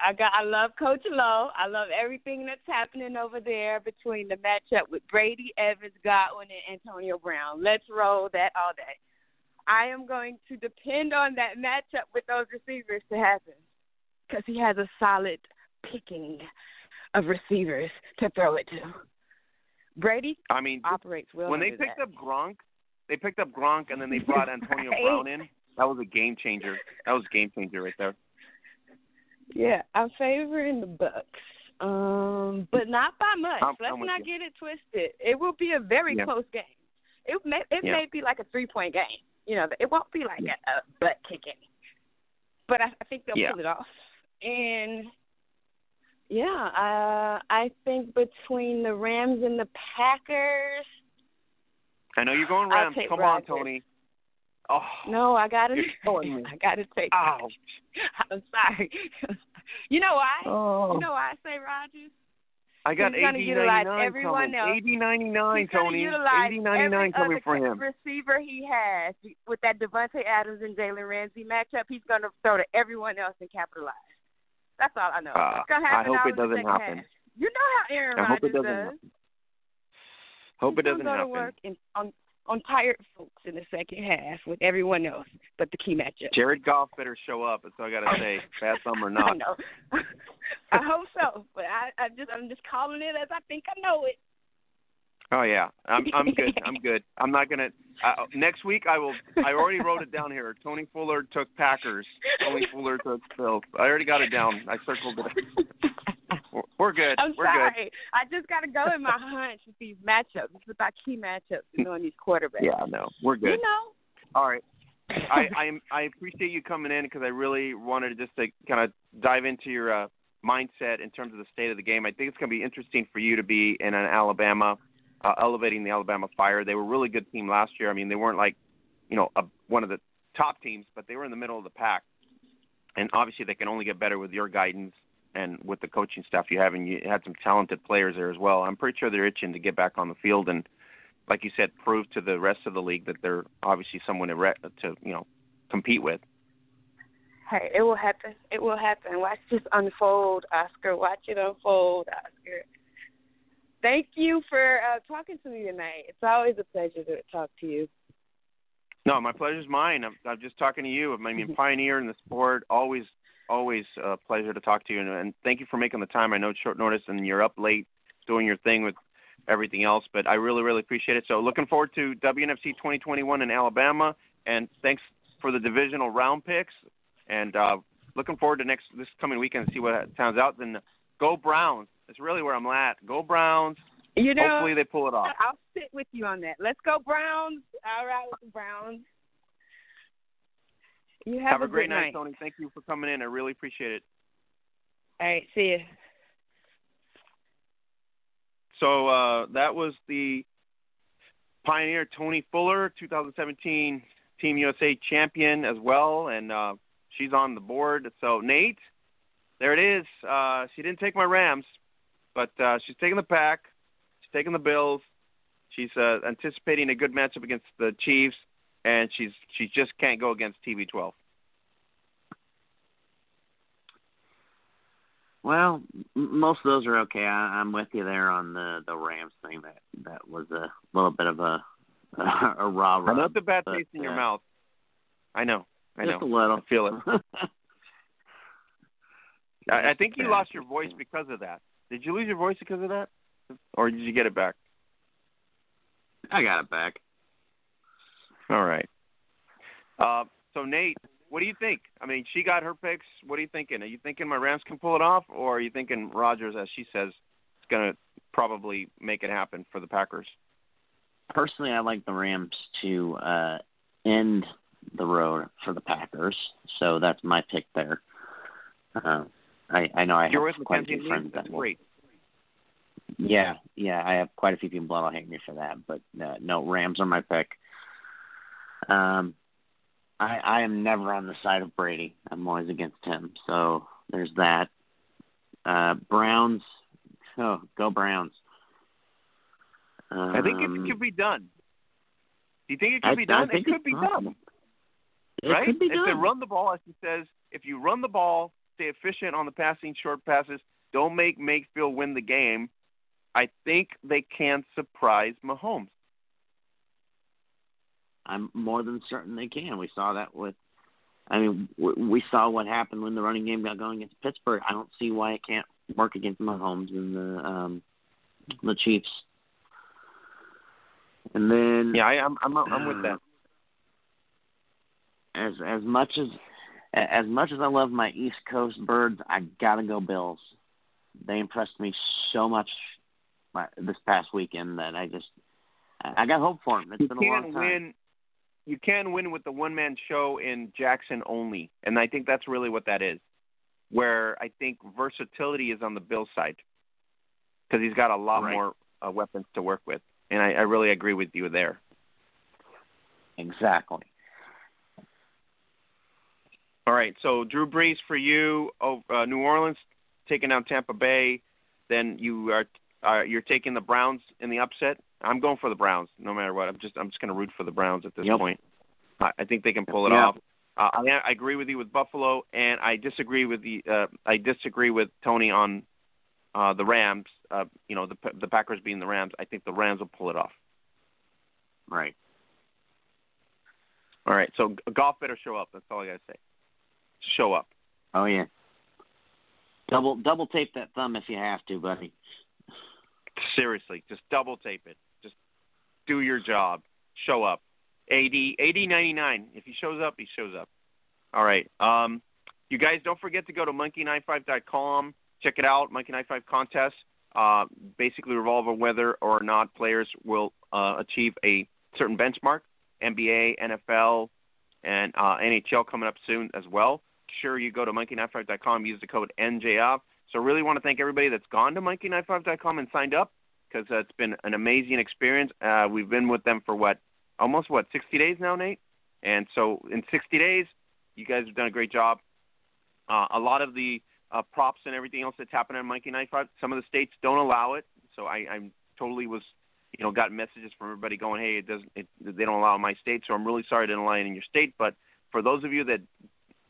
I got I love Coach Lowe. I love everything that's happening over there between the matchup with Brady, Evans, Godwin, and Antonio Brown. Let's roll that all day. I am going to depend on that matchup with those receivers to happen because he has a solid picking of receivers to throw it to. Brady I mean, operates well. when they picked that. up Gronk, they picked up Gronk and then they brought Antonio Right. Brown in. That was a game changer. That was a game changer right there. Yeah, I'm favoring the Bucks, um, but not by much. I'm- Let's I'm not you. get it twisted. It will be a very Yeah. close game. It may it Yeah. may be like a three point game. You know, it won't be like a, a butt kicking, but I, I think they'll Yeah. pull it off. And yeah, uh, I think between the Rams and the Packers, I know you're going Rams. Come Rodgers. on, Toni. Oh, no, I gotta, You're killing me. I gotta take. Rodgers. I'm sorry. you know why? Oh. You know why I say Rodgers? I got He's gonna utilize everyone coming. else. Eighty ninety nine, Toni. utilize Eighty ninety nine coming for him. receiver he has with that Davante Adams and Jalen Ramsey matchup. He's gonna throw to everyone else and capitalize. That's all I know. Uh, I hope it doesn't happen. half. You know how Aaron I hope it doesn't does. happen. Hope He's it doesn't go happen. to work and on on tired folks in the second half with everyone else, but the key matchup. Jared Goff better show up. That's all I gotta say. Bad thumb or I not. know. I hope so, but I, I just I'm just calling it as I think I know it. Oh yeah, I'm I'm good. I'm good. I'm not gonna. Uh, next week I will. I already wrote it down here. Toni Fuller took Packers. Toni Fuller took Bills. I already got it down. I circled it. We're- We're good. I'm We're sorry. good. I just got to go in my hunch with these matchups. It's about key matchups and knowing these quarterbacks. Yeah, no, we're good. You know. All right. I I'm, I appreciate you coming in because I really wanted to just to kind of dive into your uh, mindset in terms of the state of the game. I think it's going to be interesting for you to be in an Alabama, uh, elevating the Alabama Fire. They were a really good team last year. I mean, they weren't like, you know, a, one of the top teams, but they were in the middle of the pack. And obviously, they can only get better with your guidance and with the coaching staff you have. And you had some talented players there as well. I'm pretty sure they're itching to get back on the field and like you said, prove to the rest of the league that they're obviously someone to, re- to you know compete with. Hey, it will happen. It will happen. Watch this unfold, Oscar. Watch it unfold, Oscar. Thank you for uh, talking to me tonight. It's always a pleasure to talk to you. No, my pleasure's mine. I'm, I'm just talking to you. I mean, a pioneer in the sport. Always, always a pleasure to talk to you. And, and thank you for making the time. I know it's short notice and you're up late doing your thing with everything else, but I really, really appreciate it. So looking forward to WNFC 2021 in Alabama, and thanks for the divisional round picks. And uh, looking forward to next this coming weekend to see what turns out. Then go Browns. That's really where I'm at. Go Browns. You know, Hopefully they pull it off. I'll sit with you on that. Let's go Browns. All right Browns. You have, Have a great good night, Toni. Thank you for coming in. I really appreciate it. All right, see you. So uh, that was the pioneer Toni Fuller, 2017 Team USA champion as well, and uh, she's on the board. So Nate, there it is. Uh, she didn't take my Rams, but uh, she's taking the pack. She's taking the Bills. She's uh, anticipating a good matchup against the Chiefs, and she's she just can't go against TB12. Well, m- most of those are okay. I, I'm with you there on the the Rams thing. That that was a little bit of a a a raw. I know a bad but, taste in your uh, mouth. I know. I know. Just a little. I feel it. I, I think you lost your voice because of that. Did you lose your voice because of that, or did you get it back? I got it back. All right. Uh, so Nate, what do you think? I mean, she got her picks. What are you thinking? Are you thinking my Rams can pull it off, or are you thinking Rodgers, as she says, is going to probably make it happen for the Packers? Personally, I like the Rams to uh end the road for the Packers, so that's my pick there. Uh, I know I You're have quite a few friends That's that will great. Yeah, yeah, I have quite a few people that'll hate me for that, but uh, no, Rams are my pick. Um, I I am never on the side of Brady. I'm always against him. So there's that. Uh, Browns, oh, go Browns. Um, I think it could be done. Do you think it could I- be done? it could be done. It right? could be if they run the ball, as he says, if you run the ball, stay efficient on the passing, short passes, don't make Mayfield win the game. I think they can surprise Mahomes. I'm more than certain they can. We saw that with. I mean, w- we saw what happened when the running game got going against Pittsburgh. I don't see why it can't work against Mahomes and the um, the Chiefs. And then Yeah, I, I'm I'm I'm with that. as as much as as much as I love my East Coast birds, I gotta go Bills. They impressed me so much my- this past weekend that I just I got hope for them. It's You been a long time. win. You can win with the one man show in Jackson only, and I think that's really what that is. Where I think versatility is on the Bill side because he's got a lot Right. more uh, weapons to work with, and I, I really agree with you there. Exactly. All right, so Drew Brees for you, oh, uh, New Orleans taking down Tampa Bay. Then you are uh, you're taking the Browns in the upset. I'm going for the Browns, no matter what. I'm just I'm just going to root for the Browns at this Yep. point. I, I think they can pull it off. Uh, I, I agree with you with Buffalo, and I disagree with the uh, I disagree with Tony on uh, the Rams. Uh, you know, the the Packers being the Rams. I think the Rams will pull it off. Right. All right. So Goff better show up. That's all I gotta say. Show up. Oh yeah. Double double tape that thumb if you have to, buddy. Seriously, just double tape it. Just do your job. Show up. AD AD ninety nine. If he shows up, he shows up. All right. Um, you guys don't forget to go to monkeyknifefight.com. Check it out. Monkey Knife Fight contest. Uh, basically revolve on whether or not players will uh, achieve a certain benchmark. NBA, NFL, and uh, NHL coming up soon as well. Sure, you go to monkeyknifefight.com, use the code NJF. So really want to thank everybody that's gone to monkeyknifefight.com and signed up because it's been an amazing experience. Uh, we've been with them for what, almost what, 60 days now, Nate? And so in 60 days, you guys have done a great job. Uh, a lot of the uh, props and everything else that's happening on Monkey Knife Fight, some of the states don't allow it. So I, I'm totally was, you know, got messages from everybody going, hey, it doesn't, it, they don't allow my state. So I'm really sorry it didn't allow in your state. But for those of you that,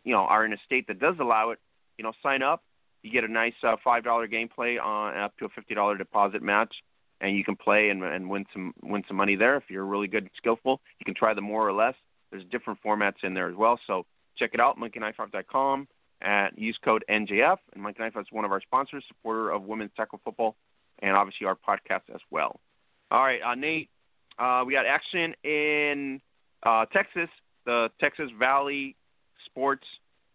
you know, are in a state that does allow it, you know, sign up. You get a nice uh, five dollar gameplay on up to a fifty dollar deposit match, and you can play and, and win some win some money there if you're really good and skillful. You can try the more or less. There's different formats in there as well. So check it out, monkeyknifefight.com, and use code NJF. And Monkey Knife is one of our sponsors, supporter of women's tackle football, and obviously our podcast as well. All right, uh, Nate, uh, we got action in uh, Texas. The Texas Valley Sports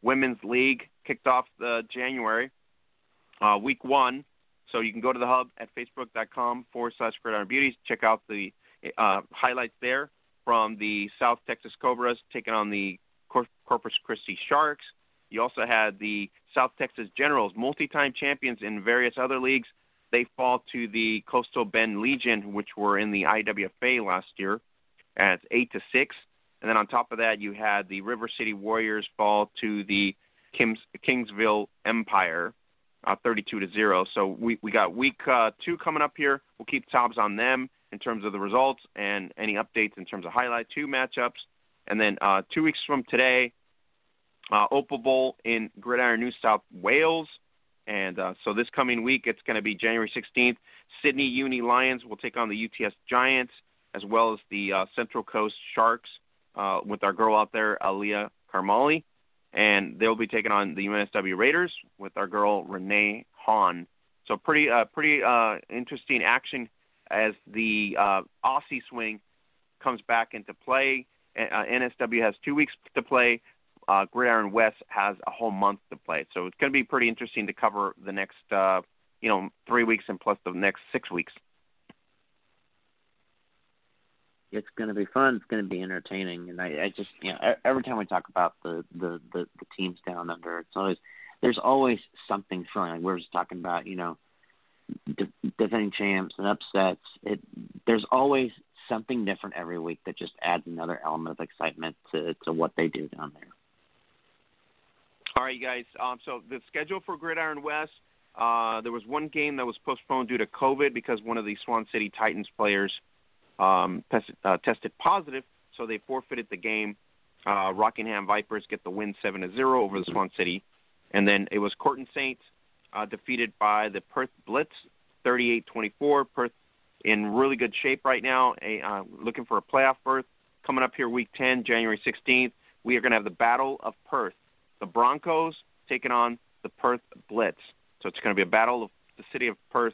Women's League kicked off the January, uh, week one. So you can go to the hub at facebook.com forward slash Gridiron Beauties. Check out the uh, highlights there from the South Texas Cobras taking on the Cor- Corpus Christi Sharks. You also had the South Texas Generals, multi-time champions in various other leagues. They fall to the Coastal Bend Legion, which were in the IWFA last year, at eight to six. And then on top of that, you had the River City Warriors fall to the Kings, Kingsville Empire, uh, 32 to zero. So we we got week uh, two coming up here. We'll keep tabs on them in terms of the results and any updates in terms of highlight two matchups. And then uh, two weeks from today, uh, Opal Bowl in Gridiron New South Wales. And uh, so this coming week, it's going to be January 16th. Sydney Uni Lions will take on the UTS Giants, as well as the uh, Central Coast Sharks uh, with our girl out there, Aliyah Karmali. And they'll be taking on the UNSW Raiders with our girl, Renee Hahn. So pretty, uh, pretty uh, interesting action as the uh, Aussie swing comes back into play. Uh, NSW has two weeks to play uh, Gridiron West has a whole month to play. So it's going to be pretty interesting to cover the next, uh, you know, three weeks and plus the next six weeks. It's going to be fun. It's going to be entertaining, and I, I just, you know, every time we talk about the the the, the teams down under, it's always there's always something thrilling. Like we're just talking about, you know, de- defending champs and upsets. It there's always something different every week that just adds another element of excitement to to what they do down there. All right, you guys. Um, so the schedule for Gridiron West, uh, there was one game that was postponed due to COVID because one of the Swan City Titans players um, tested, uh, tested positive, so they forfeited the game. Uh, Rockingham Vipers get the win seven to zero over the Swan City, and then it was Curtin Saints uh, defeated by the Perth Blitz, 38-24. Perth in really good shape right now, a, uh, looking for a playoff berth. Coming up here, Week 10, January 16th, we are going to have the Battle of Perth the Broncos taking on the Perth Blitz. So it's going to be a battle of the city of Perth.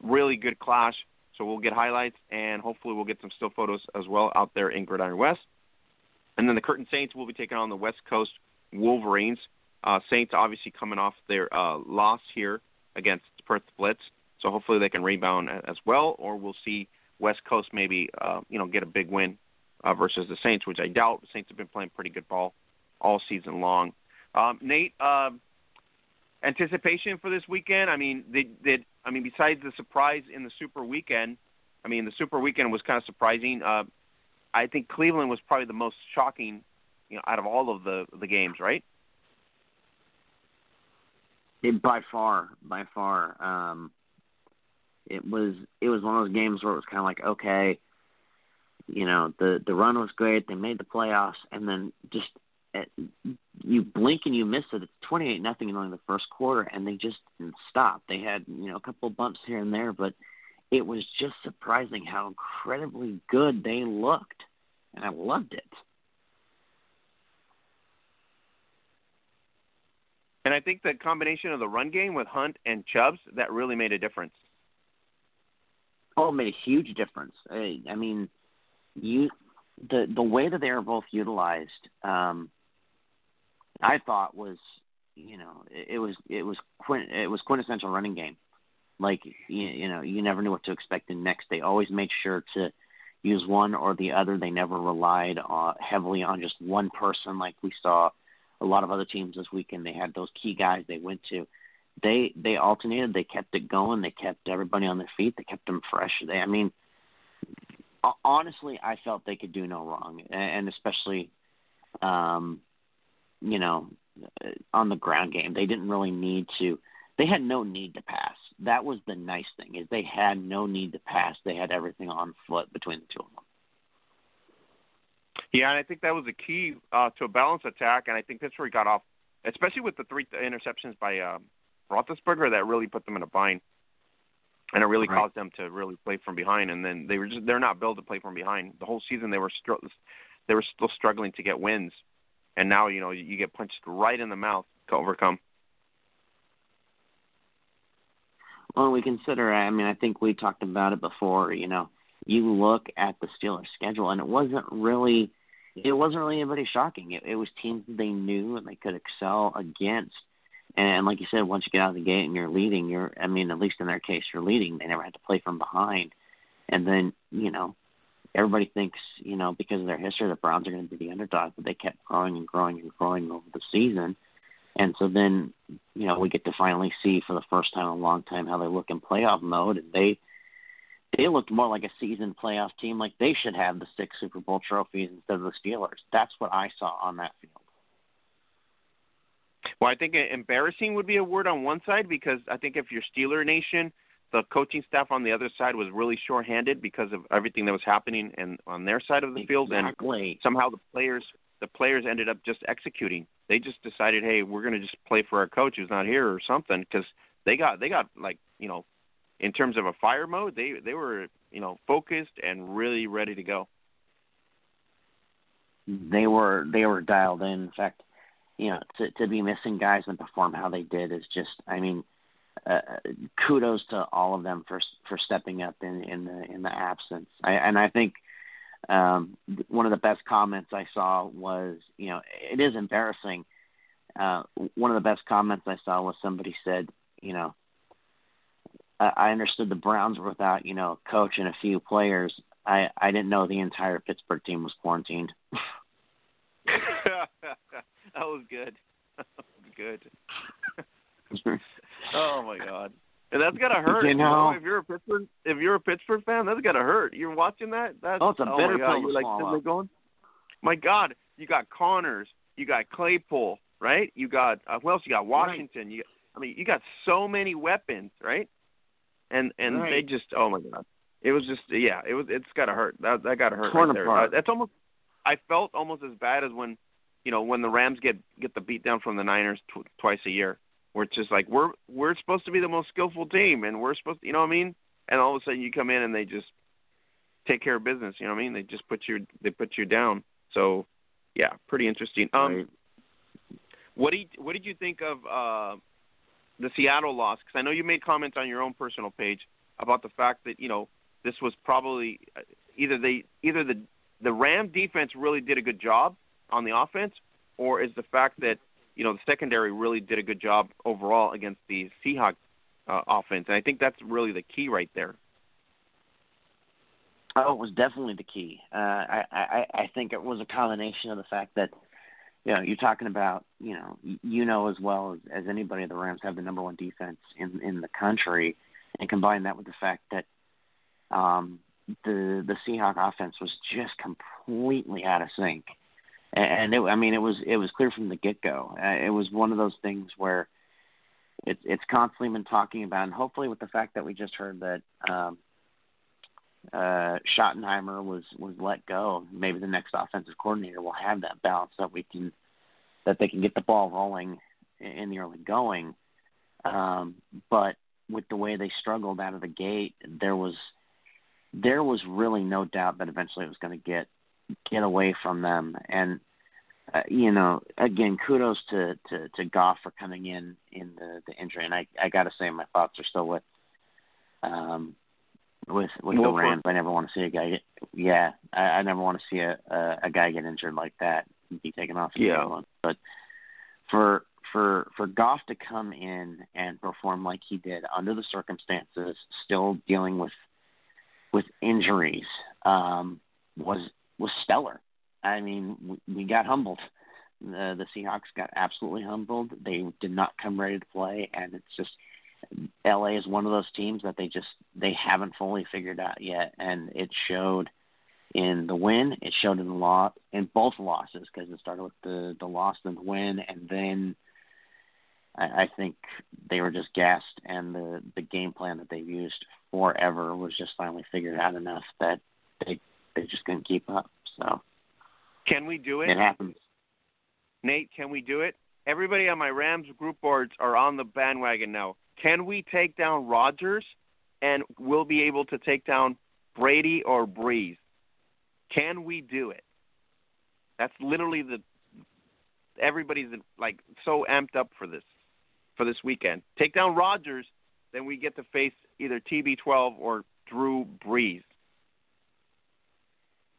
Really good clash. So we'll get highlights and hopefully we'll get some still photos as well out there in Gridiron West. And then the Curtin Saints will be taking on the West Coast Wolverines. Uh, Saints obviously coming off their uh, loss here against Perth Blitz, so hopefully they can rebound as well, or we'll see West Coast maybe uh, you know get a big win uh, versus the Saints, which I doubt. The Saints have been playing pretty good ball all season long. Um, Nate, uh, anticipation for this weekend? I mean, did, did I mean besides the surprise in the Super Weekend? I mean, the Super Weekend was kind of surprising. Uh, I think Cleveland was probably the most shocking, you know, out of all of the the games, right? It, by far, by far, um, it was it was one of those games where it was kind of like, okay, you know, the the run was great, they made the playoffs, and then just you blink and you miss it. It's twenty eight nothing in only the first quarter, and they just didn't stop. They had you know a couple of bumps here and there, but it was just surprising how incredibly good they looked, and I loved it. And I think the combination of the run game with Hunt and Chubbs that really made a difference. Oh, it made a huge difference. I, I mean, you the the way that they are both utilized, um, I thought was you know it, was it was quint, it was quintessential running game. Like you, you know you never knew what to expect the next. They always made sure to use one or the other. They never relied uh, heavily on just one person, like we saw a lot of other teams this weekend. They had those key guys they went to. They they alternated. They kept it going. They kept everybody on their feet. They kept them fresh. They, I mean, honestly, I felt they could do no wrong, and especially, um, you know, on the ground game, they didn't really need to. They had no need to pass. That was the nice thing is they had no need to pass. They had everything on foot between the two of them. Yeah, and I think that was the key uh, to a balanced attack, and I think Pittsburgh got off, especially with the three interceptions by uh, Roethlisberger, that really put them in a bind, and it really right. caused them to really play from behind. And then they were just they're not built to play from behind. The whole season they were str- they were still struggling to get wins, and now you know you get punched right in the mouth to overcome. Well, we consider. I mean, I think we talked about it before. You know, you look at the Steelers' schedule, and it wasn't really it wasn't really anybody shocking. It, it was teams that they knew and they could excel against. And like you said, once you get out of the gate and you're leading, you're I mean, at least in their case, you're leading. They never had to play from behind. And then you know, everybody thinks you know because of their history, the Browns are going to be the underdog, but they kept growing and growing and growing over the season. And so then, you know, we get to finally see for the first time in a long time how they look in playoff mode, and they they looked more like a seasoned playoff team, like they should have the six Super Bowl trophies instead of the Steelers. That's what I saw on that field. Well, I think embarrassing would be a word on one side because I think if you're Steeler Nation, the coaching staff on the other side was really short-handed because of everything that was happening and on their side of the field, and somehow the players the players ended up just executing. They just decided, hey, we're going to just play for our coach who's not here or something because they got they got like you know in terms of a fire mode, they they were you know focused and really ready to go. They were they were dialed in. In fact, you know to to be missing guys and perform how they did is just I mean uh, kudos to all of them for for stepping up in in the in the absence. I, and I think um, one of the best comments I saw was you know it is embarrassing. Uh, one of the best comments I saw was somebody said you know I understood the Browns were without, you know, a coach and a few players. I I didn't know the entire Pittsburgh team was quarantined. that was good. That was good. Oh my god. And that's gotta hurt. You know, if you're a Pittsburgh if you're a Pittsburgh fan, that's gotta hurt. You're watching that? That's oh, it's a oh bitter my god. pill You're like sitting going, My God, you got Connors, you got Claypool, right? You got uh, who else? You got Washington. Right. You, I mean, you got so many weapons, right? and and right. they just oh my god, it was just yeah, it was it's gotta hurt. That that gotta hurt Torn right apart. Uh, that's almost I felt almost as bad as when you know when the Rams get get the beat down from the Niners tw- twice a year, where it's just like we're we're supposed to be the most skillful team, and we're supposed to, you know what I mean, and all of a sudden you come in and they just take care of business. You know what I mean? They just put you they put you down. So yeah, pretty interesting. Um, Right. what did what did you think of uh the Seattle loss? Because I know you made comments on your own personal page about the fact that you know this was probably uh, either they either the the Ram defense really did a good job on the offense, or is the fact that you know the secondary really did a good job overall against the Seahawks uh, offense, and I think that's really the key right there. Oh, it was definitely the key. Uh, I, I I think it was a combination of the fact that you know you're talking about you know you know as well as, as anybody the Rams have the number one defense in in the country, and combine that with the fact that um, the the Seahawk offense was just completely out of sync, and it, I mean it was it was clear from the get go. Uh, it was one of those things where it's it's constantly been talking about, and hopefully with the fact that we just heard that. Um, uh, Schottenheimer was was let go. Maybe the next offensive coordinator will have that balance that we can that they can get the ball rolling in the early going. Um, but with the way they struggled out of the gate, there was there was really no doubt that eventually it was going to get get away from them. And uh, you know, again, kudos to, to to Goff for coming in in the the injury. And I I got to say, my thoughts are still with um with with the Rams. I never want to see a guy get yeah. I, I never want to see a, a a guy get injured like that and be taken off. Yeah. But for for for Goff to come in and perform like he did under the circumstances, still dealing with with injuries, um, was was stellar. I mean, we, we got humbled. The the Seahawks got absolutely humbled. They did not come ready to play, and it's just LA is one of those teams that they just they haven't fully figured out yet, and it showed in the win. It showed in the loss in both losses because it started with the the loss and the win, and then I, I think they were just gassed, and the the game plan that they used forever was just finally figured out enough that they they just couldn't keep up. So can we do it? It happens. Nate, can we do it? Everybody on my Rams group boards are on the bandwagon now. Can we take down Rodgers and we'll be able to take down Brady or Brees? Can we do it? That's literally the everybody's like so amped up for this for this weekend. Take down Rodgers, then we get to face either TB12 or Drew Brees.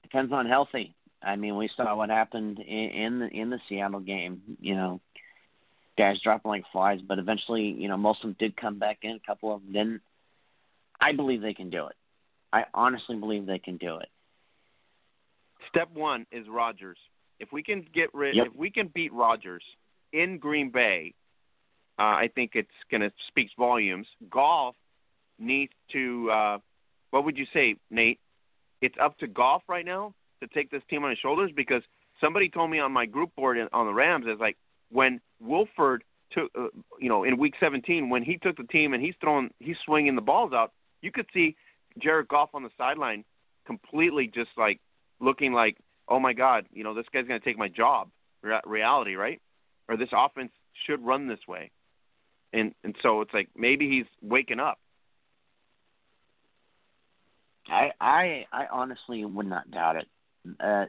Depends on healthy. I mean, we saw what happened in, in the in the Seattle game. You know, guys dropping like flies, but eventually, you know, most of them did come back in. A couple of them didn't. I believe they can do it. I honestly believe they can do it. Step one is Rodgers. If we can get rid, yep. if we can beat Rodgers in Green Bay, uh, I think it's going to speak volumes. Goff needs to. Uh, what would you say, Nate? It's up to Goff right now to take this team on his shoulders because somebody told me on my group board on the Rams is like when Wolford took, uh, you know, in Week 17 when he took the team and he's throwing, he's swinging the balls out. You could see Jared Goff on the sideline completely just like looking like, oh my God, you know, this guy's going to take my job. Re- reality, right? Or this offense should run this way. And and so it's like maybe he's waking up. I I I honestly would not doubt it uh,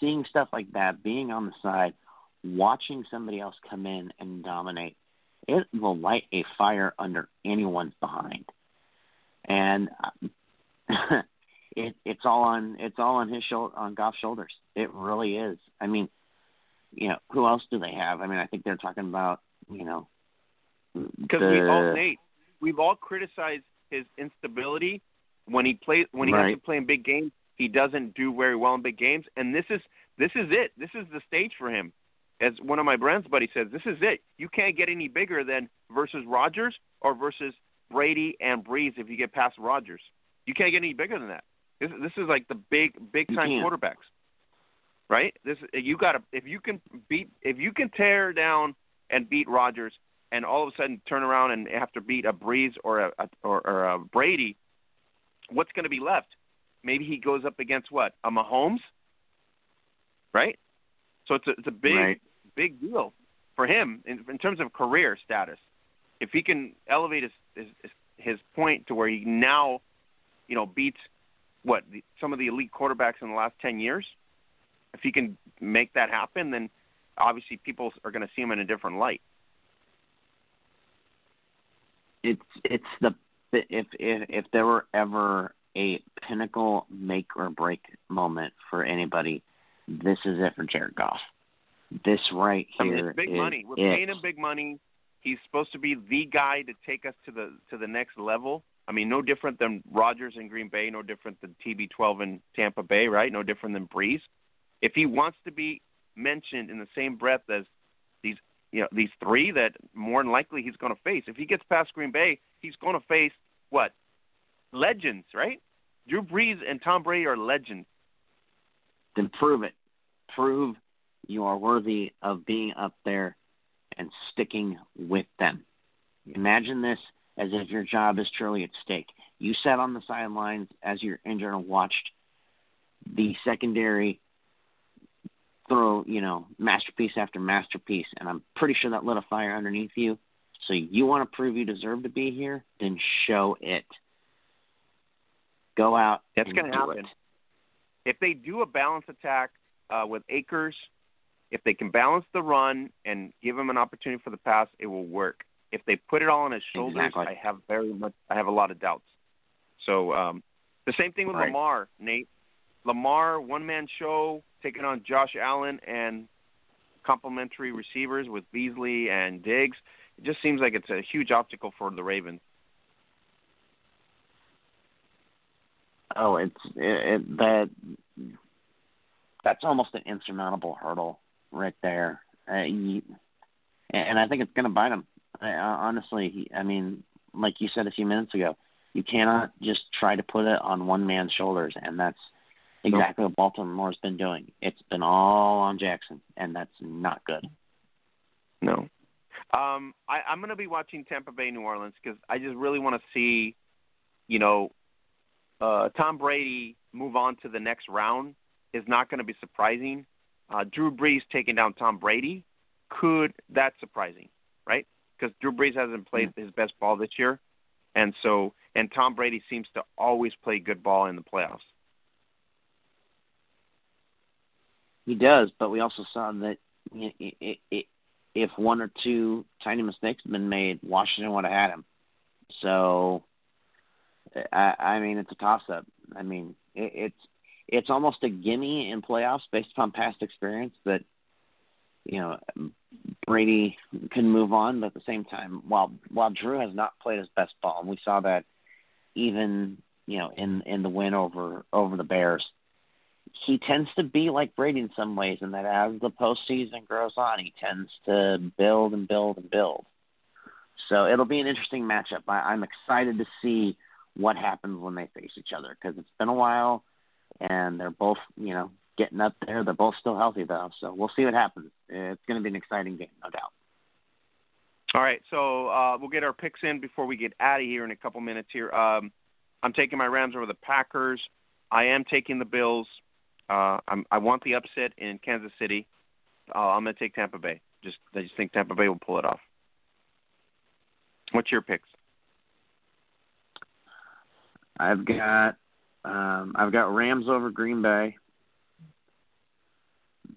seeing stuff like that, being on the side, watching somebody else come in and dominate, it will light a fire under anyone's behind. And uh, it, it's all on it's all on his shoulder on Goff's shoulders. It really is. I mean, you know, who else do they have? I mean, I think they're talking about you know because we all Nate, we've all criticized his instability when he plays when he right. has to play in big games he doesn't do very well in big games, and this is this is it. This is the stage for him. As one of my Browns buddies says, this is it. You can't get any bigger than versus Rodgers or versus Brady and Brees if you get past Rodgers. You can't get any bigger than that. This this is like the big big time quarterbacks, right? This you got to if you can beat if you can tear down and beat Rodgers and all of a sudden turn around and have to beat a Brees or a, a or, or a Brady, what's going to be left? maybe he goes up against what a Mahomes, right? So it's a, it's a big right. big deal for him in, in terms of career status. If he can elevate his his, his point to where he now, you know, beats what the, some of the elite quarterbacks in the last ten years, if he can make that happen, then obviously people are going to see him in a different light. It's it's the if if if there were ever a pinnacle make or break moment for anybody, this is it for Jared Goff. This right here. I mean, big money. We're it. paying him big money. He's supposed to be the guy to take us to the to the next level. I mean, no different than Rodgers in Green Bay, no different than TB12 in Tampa Bay, right? No different than Brees. If he wants to be mentioned in the same breath as these, you know, these three that more than likely he's going to face. If he gets past Green Bay, he's going to face what? Legends, right? Drew Brees and Tom Brady are legends. Then prove it. Prove you are worthy of being up there and sticking with them. Imagine this as if your job is truly at stake. You sat on the sidelines as you're injured watched the secondary throw, you know, masterpiece after masterpiece, and I'm pretty sure that lit a fire underneath you. So you want to prove you deserve to be here? Then show it. Go out. That's going to happen. It. If they do a balance attack uh, with Akers, if they can balance the run and give him an opportunity for the pass, it will work. If they put it all on his shoulders, exactly. I have very much, I have a lot of doubts. So um, the same thing with right. Lamar, Nate. Lamar one man show taking on Josh Allen and complementary receivers with Beasley and Diggs. It just seems like it's a huge obstacle for the Ravens. Oh, it's it, it, that that's almost an insurmountable hurdle right there. Uh, and I think it's going to bite him. Honestly, he, I mean, like you said a few minutes ago, you cannot just try to put it on one man's shoulders, and that's exactly what Baltimore's been doing. It's been all on Jackson, and that's not good. No. Um, I, I'm going to be watching Tampa Bay, New Orleans because I just really want to see, you know, uh, Tom Brady move on to the next round is not going to be surprising. Uh, Drew Brees taking down Tom Brady could that's surprising, right? Because Drew Brees hasn't played his best ball this year, and so and Tom Brady seems to always play good ball in the playoffs. He does, but we also saw that if one or two tiny mistakes had been made, Washington would have had him. So, I, I mean, it's a toss-up. I mean, it, it's it's almost a gimme in playoffs based upon past experience that you know Brady can move on, but at the same time, while while Drew has not played his best ball, and we saw that even you know in in the win over over the Bears, he tends to be like Brady in some ways, in that as the postseason grows on, he tends to build and build and build. So it'll be an interesting matchup. I, I'm excited to see what happens when they face each other because it's been a while, and they're both you know getting up there. They're both still healthy though, so we'll see what happens. It's going to be an exciting game, no doubt. All right, so uh, we'll get our picks in before we get out of here in a couple minutes. Here, um, I'm taking my Rams over the Packers. I am taking the Bills. Uh, I'm, I want the upset in Kansas City. Uh, I'm going to take Tampa Bay. Just I just think Tampa Bay will pull it off. What's your picks? I've got um, I've got Rams over Green Bay.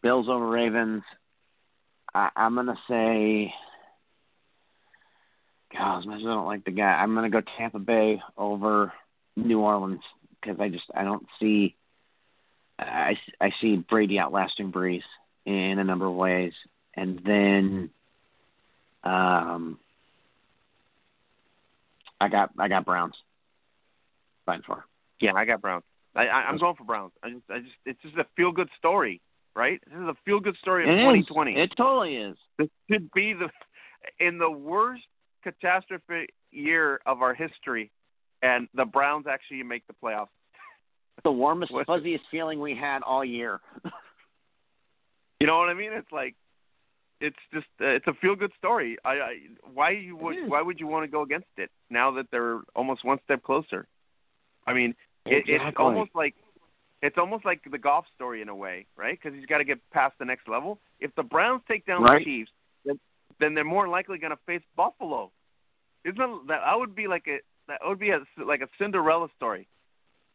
Bills over Ravens. I, I'm gonna say, God, I don't like the guy. I'm gonna go Tampa Bay over New Orleans because I just I don't see. I, I see Brady outlasting Brees in a number of ways, and then, um, I got I got Browns. Fine for. Yeah, I got Browns. I, I, I'm going for Browns. I just, I just, it's just a feel good story right? This is a feel good story of it 2020. Is. It totally is. This could be the in the worst catastrophe year of our history, and the Browns actually make the playoffs. The warmest, fuzziest feeling we had all year. you know what I mean? It's like it's just uh, it's a feel good story. I, I why you would why would you want to go against it now that they're almost one step closer? I mean, exactly. it, it's almost like it's almost like the Goff story in a way, right? Because he's got to get past the next level. If the Browns take down right. the Chiefs, then, then they're more likely going to face Buffalo. Isn't that, that would be like a that would be a, like a Cinderella story?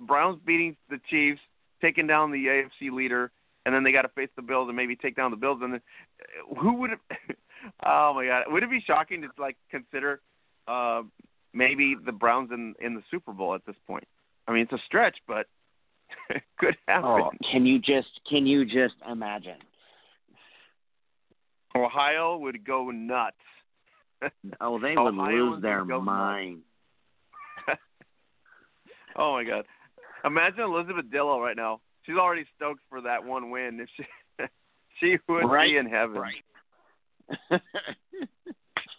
Browns beating the Chiefs, taking down the AFC leader, and then they got to face the Bills and maybe take down the Bills. And then, who would? It, oh my God! Would it be shocking to like consider uh, maybe the Browns in in the Super Bowl at this point? I mean, it's a stretch, but could happen. Oh, can you just can you just imagine? Ohio would go nuts. oh, they would lose their would mind. oh my God! Imagine Elizabeth Dillow right now. She's already stoked for that one win. If she she would right. be in heaven. Right.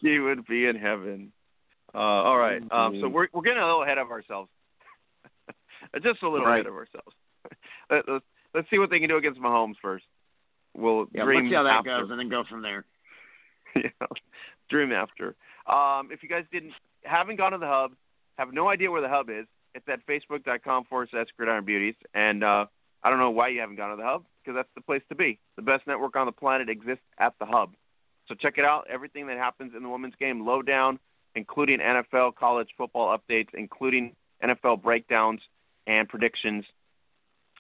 she would be in heaven. Uh, all right. Um, so we're we're getting a little ahead of ourselves. Just a little right. ahead of ourselves. Let, us let's see what they can do against Mahomes first. We'll yeah, dream let's see how that after. goes, and then go from there. yeah, dream after. Um, if you guys didn't haven't gone to the hub, have no idea where the hub is, it's at facebook.com forward slash gridiron beauties. And uh, I don't know why you haven't gone to the hub because that's the place to be. The best network on the planet exists at the hub. So check it out. Everything that happens in the women's game, lowdown, including NFL, college football updates, including NFL breakdowns and predictions.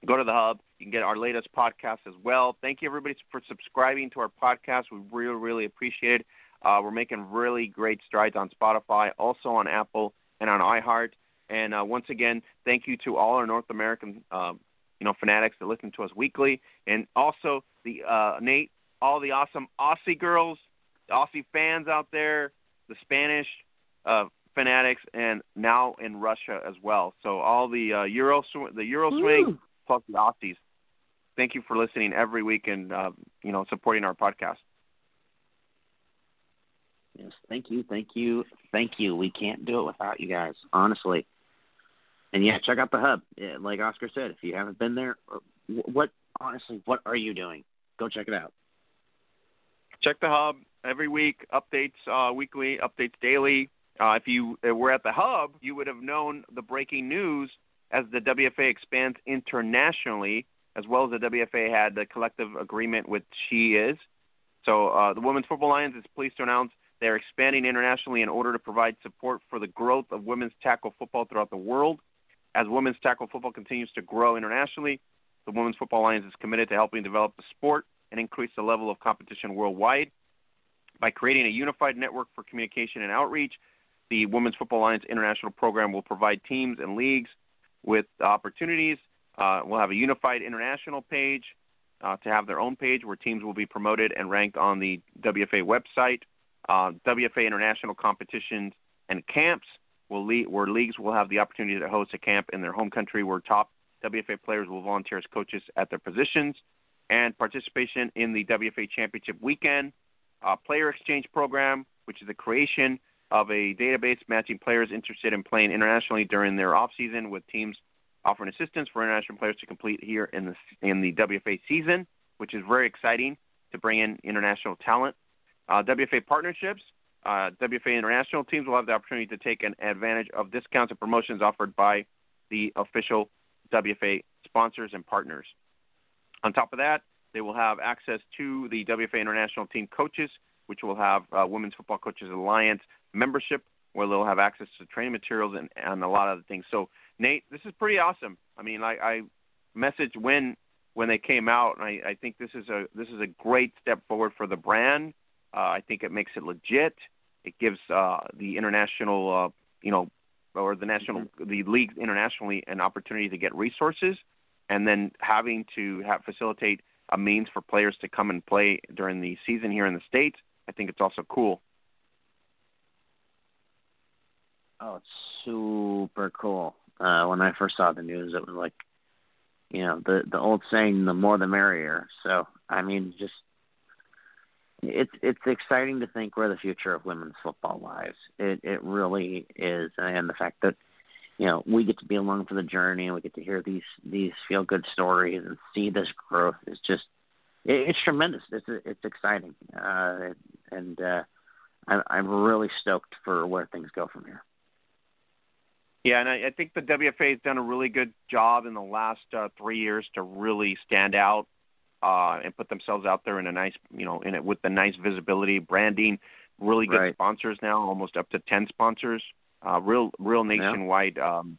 Go to the hub. You can get our latest podcast as well. Thank you, everybody, for subscribing to our podcast. We really, really appreciate it. Uh, we're making really great strides on Spotify, also on Apple and on iHeart. And uh, once again, thank you to all our North American, uh, you know, fanatics that listen to us weekly, and also the uh, Nate, all the awesome Aussie girls, the Aussie fans out there, the Spanish uh, fanatics, and now in Russia as well. So all the uh, Euro, the Euro swing plus the Aussies. Thank you for listening every week and uh, you know supporting our podcast. Yes, thank you, thank you, thank you. We can't do it without you guys, honestly. And yeah, check out the hub. Like Oscar said, if you haven't been there, uh, what honestly, what are you doing? Go check it out. Check the hub every week. Updates uh, weekly, updates daily. Uh, if you were at the hub, you would have known the breaking news as the WFA expands internationally, as well as the WFA had the collective agreement with She Is. So uh, the Women's Football Alliance is pleased to announce they're expanding internationally in order to provide support for the growth of women's tackle football throughout the world. As women's tackle football continues to grow internationally, the Women's Football Alliance is committed to helping develop the sport and increase the level of competition worldwide. By creating a unified network for communication and outreach, the Women's Football Alliance International Program will provide teams and leagues with opportunities. Uh, we'll have a unified international page uh, to have their own page where teams will be promoted and ranked on the WFA website. Uh, WFA international competitions and camps will lead, where leagues will have the opportunity to host a camp in their home country where top WFA players will volunteer as coaches at their positions, and participation in the WFA Championship Weekend uh, Player Exchange Program, which is the creation of a database matching players interested in playing internationally during their off season with teams offering assistance for international players to complete here in the in the WFA season, which is very exciting to bring in international talent. Uh, WFA partnerships. Uh, WFA international teams will have the opportunity to take an advantage of discounts and promotions offered by the official WFA sponsors and partners. On top of that, they will have access to the WFA international team coaches, which will have uh, Women's Football Coaches Alliance membership, where they'll have access to training materials and, and a lot of other things. So, Nate, this is pretty awesome. I mean, I, I messaged when when they came out, and I, I think this is a this is a great step forward for the brand. Uh, I think it makes it legit. It gives uh, the international, uh, you know, or the national, mm-hmm. the league internationally an opportunity to get resources, and then having to have facilitate a means for players to come and play during the season here in the states. I think it's also cool. Oh, it's super cool. Uh, when I first saw the news, it was like, you know, the the old saying, "The more the merrier." So, I mean, just it's it's exciting to think where the future of women's football lies. It it really is, and the fact that you know we get to be along for the journey and we get to hear these these feel good stories and see this growth is just it, it's tremendous. It's it's exciting, uh, and uh, I'm I'm really stoked for where things go from here. Yeah, and I, I think the WFA has done a really good job in the last uh, three years to really stand out uh, and put themselves out there in a nice, you know, in it with the nice visibility, branding, really good right. sponsors now, almost up to ten sponsors, uh, real, real nationwide, yeah. um,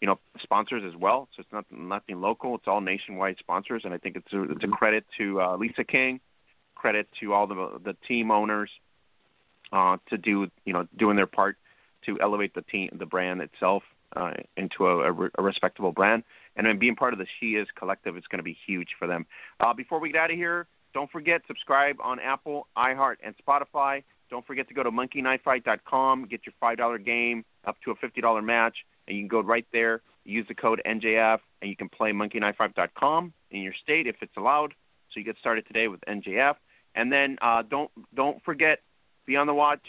you know, sponsors as well. So it's not nothing local; it's all nationwide sponsors, and I think it's a, it's a mm-hmm. credit to uh, Lisa King, credit to all the the team owners uh, to do, you know, doing their part to elevate the team, the brand itself uh, into a, a, a respectable brand. And then being part of the She Is collective is going to be huge for them. Uh, before we get out of here, don't forget subscribe on Apple, iHeart, and Spotify. Don't forget to go to monkeyknifefight.com, get your five dollar game up to a fifty dollar match, and you can go right there, use the code NJF, and you can play monkeyknifefight.com in your state if it's allowed. So you get started today with NJF, and then uh, don't don't forget, be on the watch.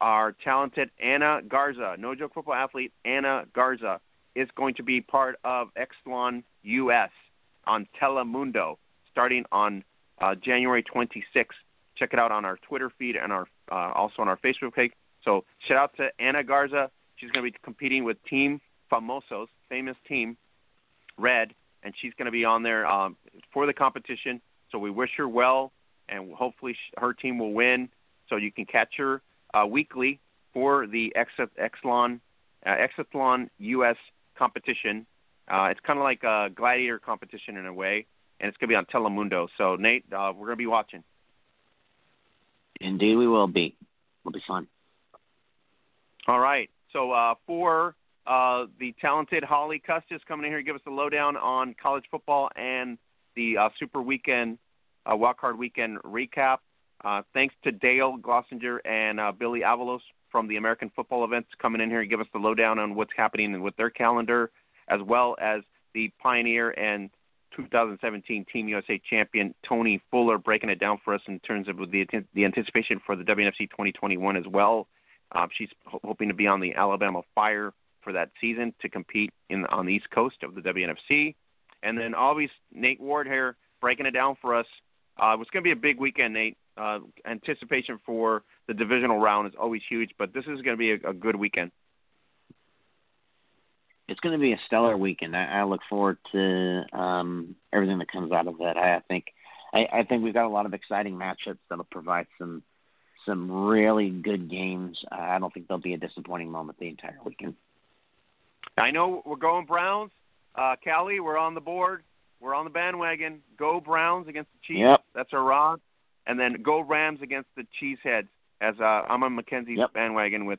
Our talented Anna Garza, no joke football athlete Anna Garza, is going to be part of Exathlon US on Telemundo starting on uh, January 26th. Check it out on our Twitter feed and our uh, also on our Facebook page. So shout out to Anna Garza. She's going to be competing with Team Famosos, famous team, Red, and she's going to be on there um, for the competition. So we wish her well, and hopefully her team will win. So you can catch her uh, weekly for the Exathlon uh, Exathlon US competition. Uh, it's kind of like a gladiator competition in a way, and it's going to be on Telemundo. So Nate, uh, we're going to be watching. Indeed, we will be. It'll be fun. All right. So uh, for uh, the talented Holly Custis coming in here to give us the lowdown on college football and the uh, Super Weekend, uh, Wildcard Weekend recap. Uh, thanks to Dale Glossenger and uh, Billy Avalos from the American Football Events coming in here and give us the lowdown on what's happening with their calendar, as well as the Pioneer and 2017 Team USA champion Toni Fuller breaking it down for us in terms of the the anticipation for the WNFC 2021 as well. Um, she's hoping to be on the Alabama Fire for that season to compete in on the East Coast of the WNFC. And then always Nate Ward here breaking it down for us. Uh, it's going to be a big weekend, Nate. Uh, anticipation for the divisional round is always huge, but this is going to be a, a good weekend. It's going to be a stellar weekend. I, I look forward to um, everything that comes out of that. I, I think I, I think we've got a lot of exciting matchups that'll provide some some really good games. Uh, I don't think there'll be a disappointing moment the entire weekend. I know we're going Browns. Uh, Callie, we're on the board. We're on the bandwagon. Go Browns against the Chiefs. Yep. That's our rod. And then go Rams against the Cheeseheads. As uh, I'm on Mackenzie's yep. bandwagon with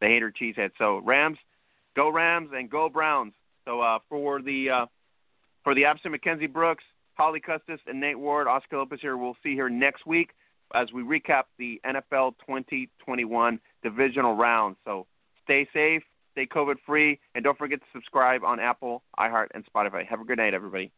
the hater Cheeseheads. So Rams, go Rams, and go Browns. So uh, for the uh, for the absent Mackenzie Brooks, Holly Custis, and Nate Ward, Oscar Lopez here. We'll see here next week as we recap the NFL 2021 divisional round. So stay safe, stay COVID free, and don't forget to subscribe on Apple, iHeart, and Spotify. Have a good night, everybody.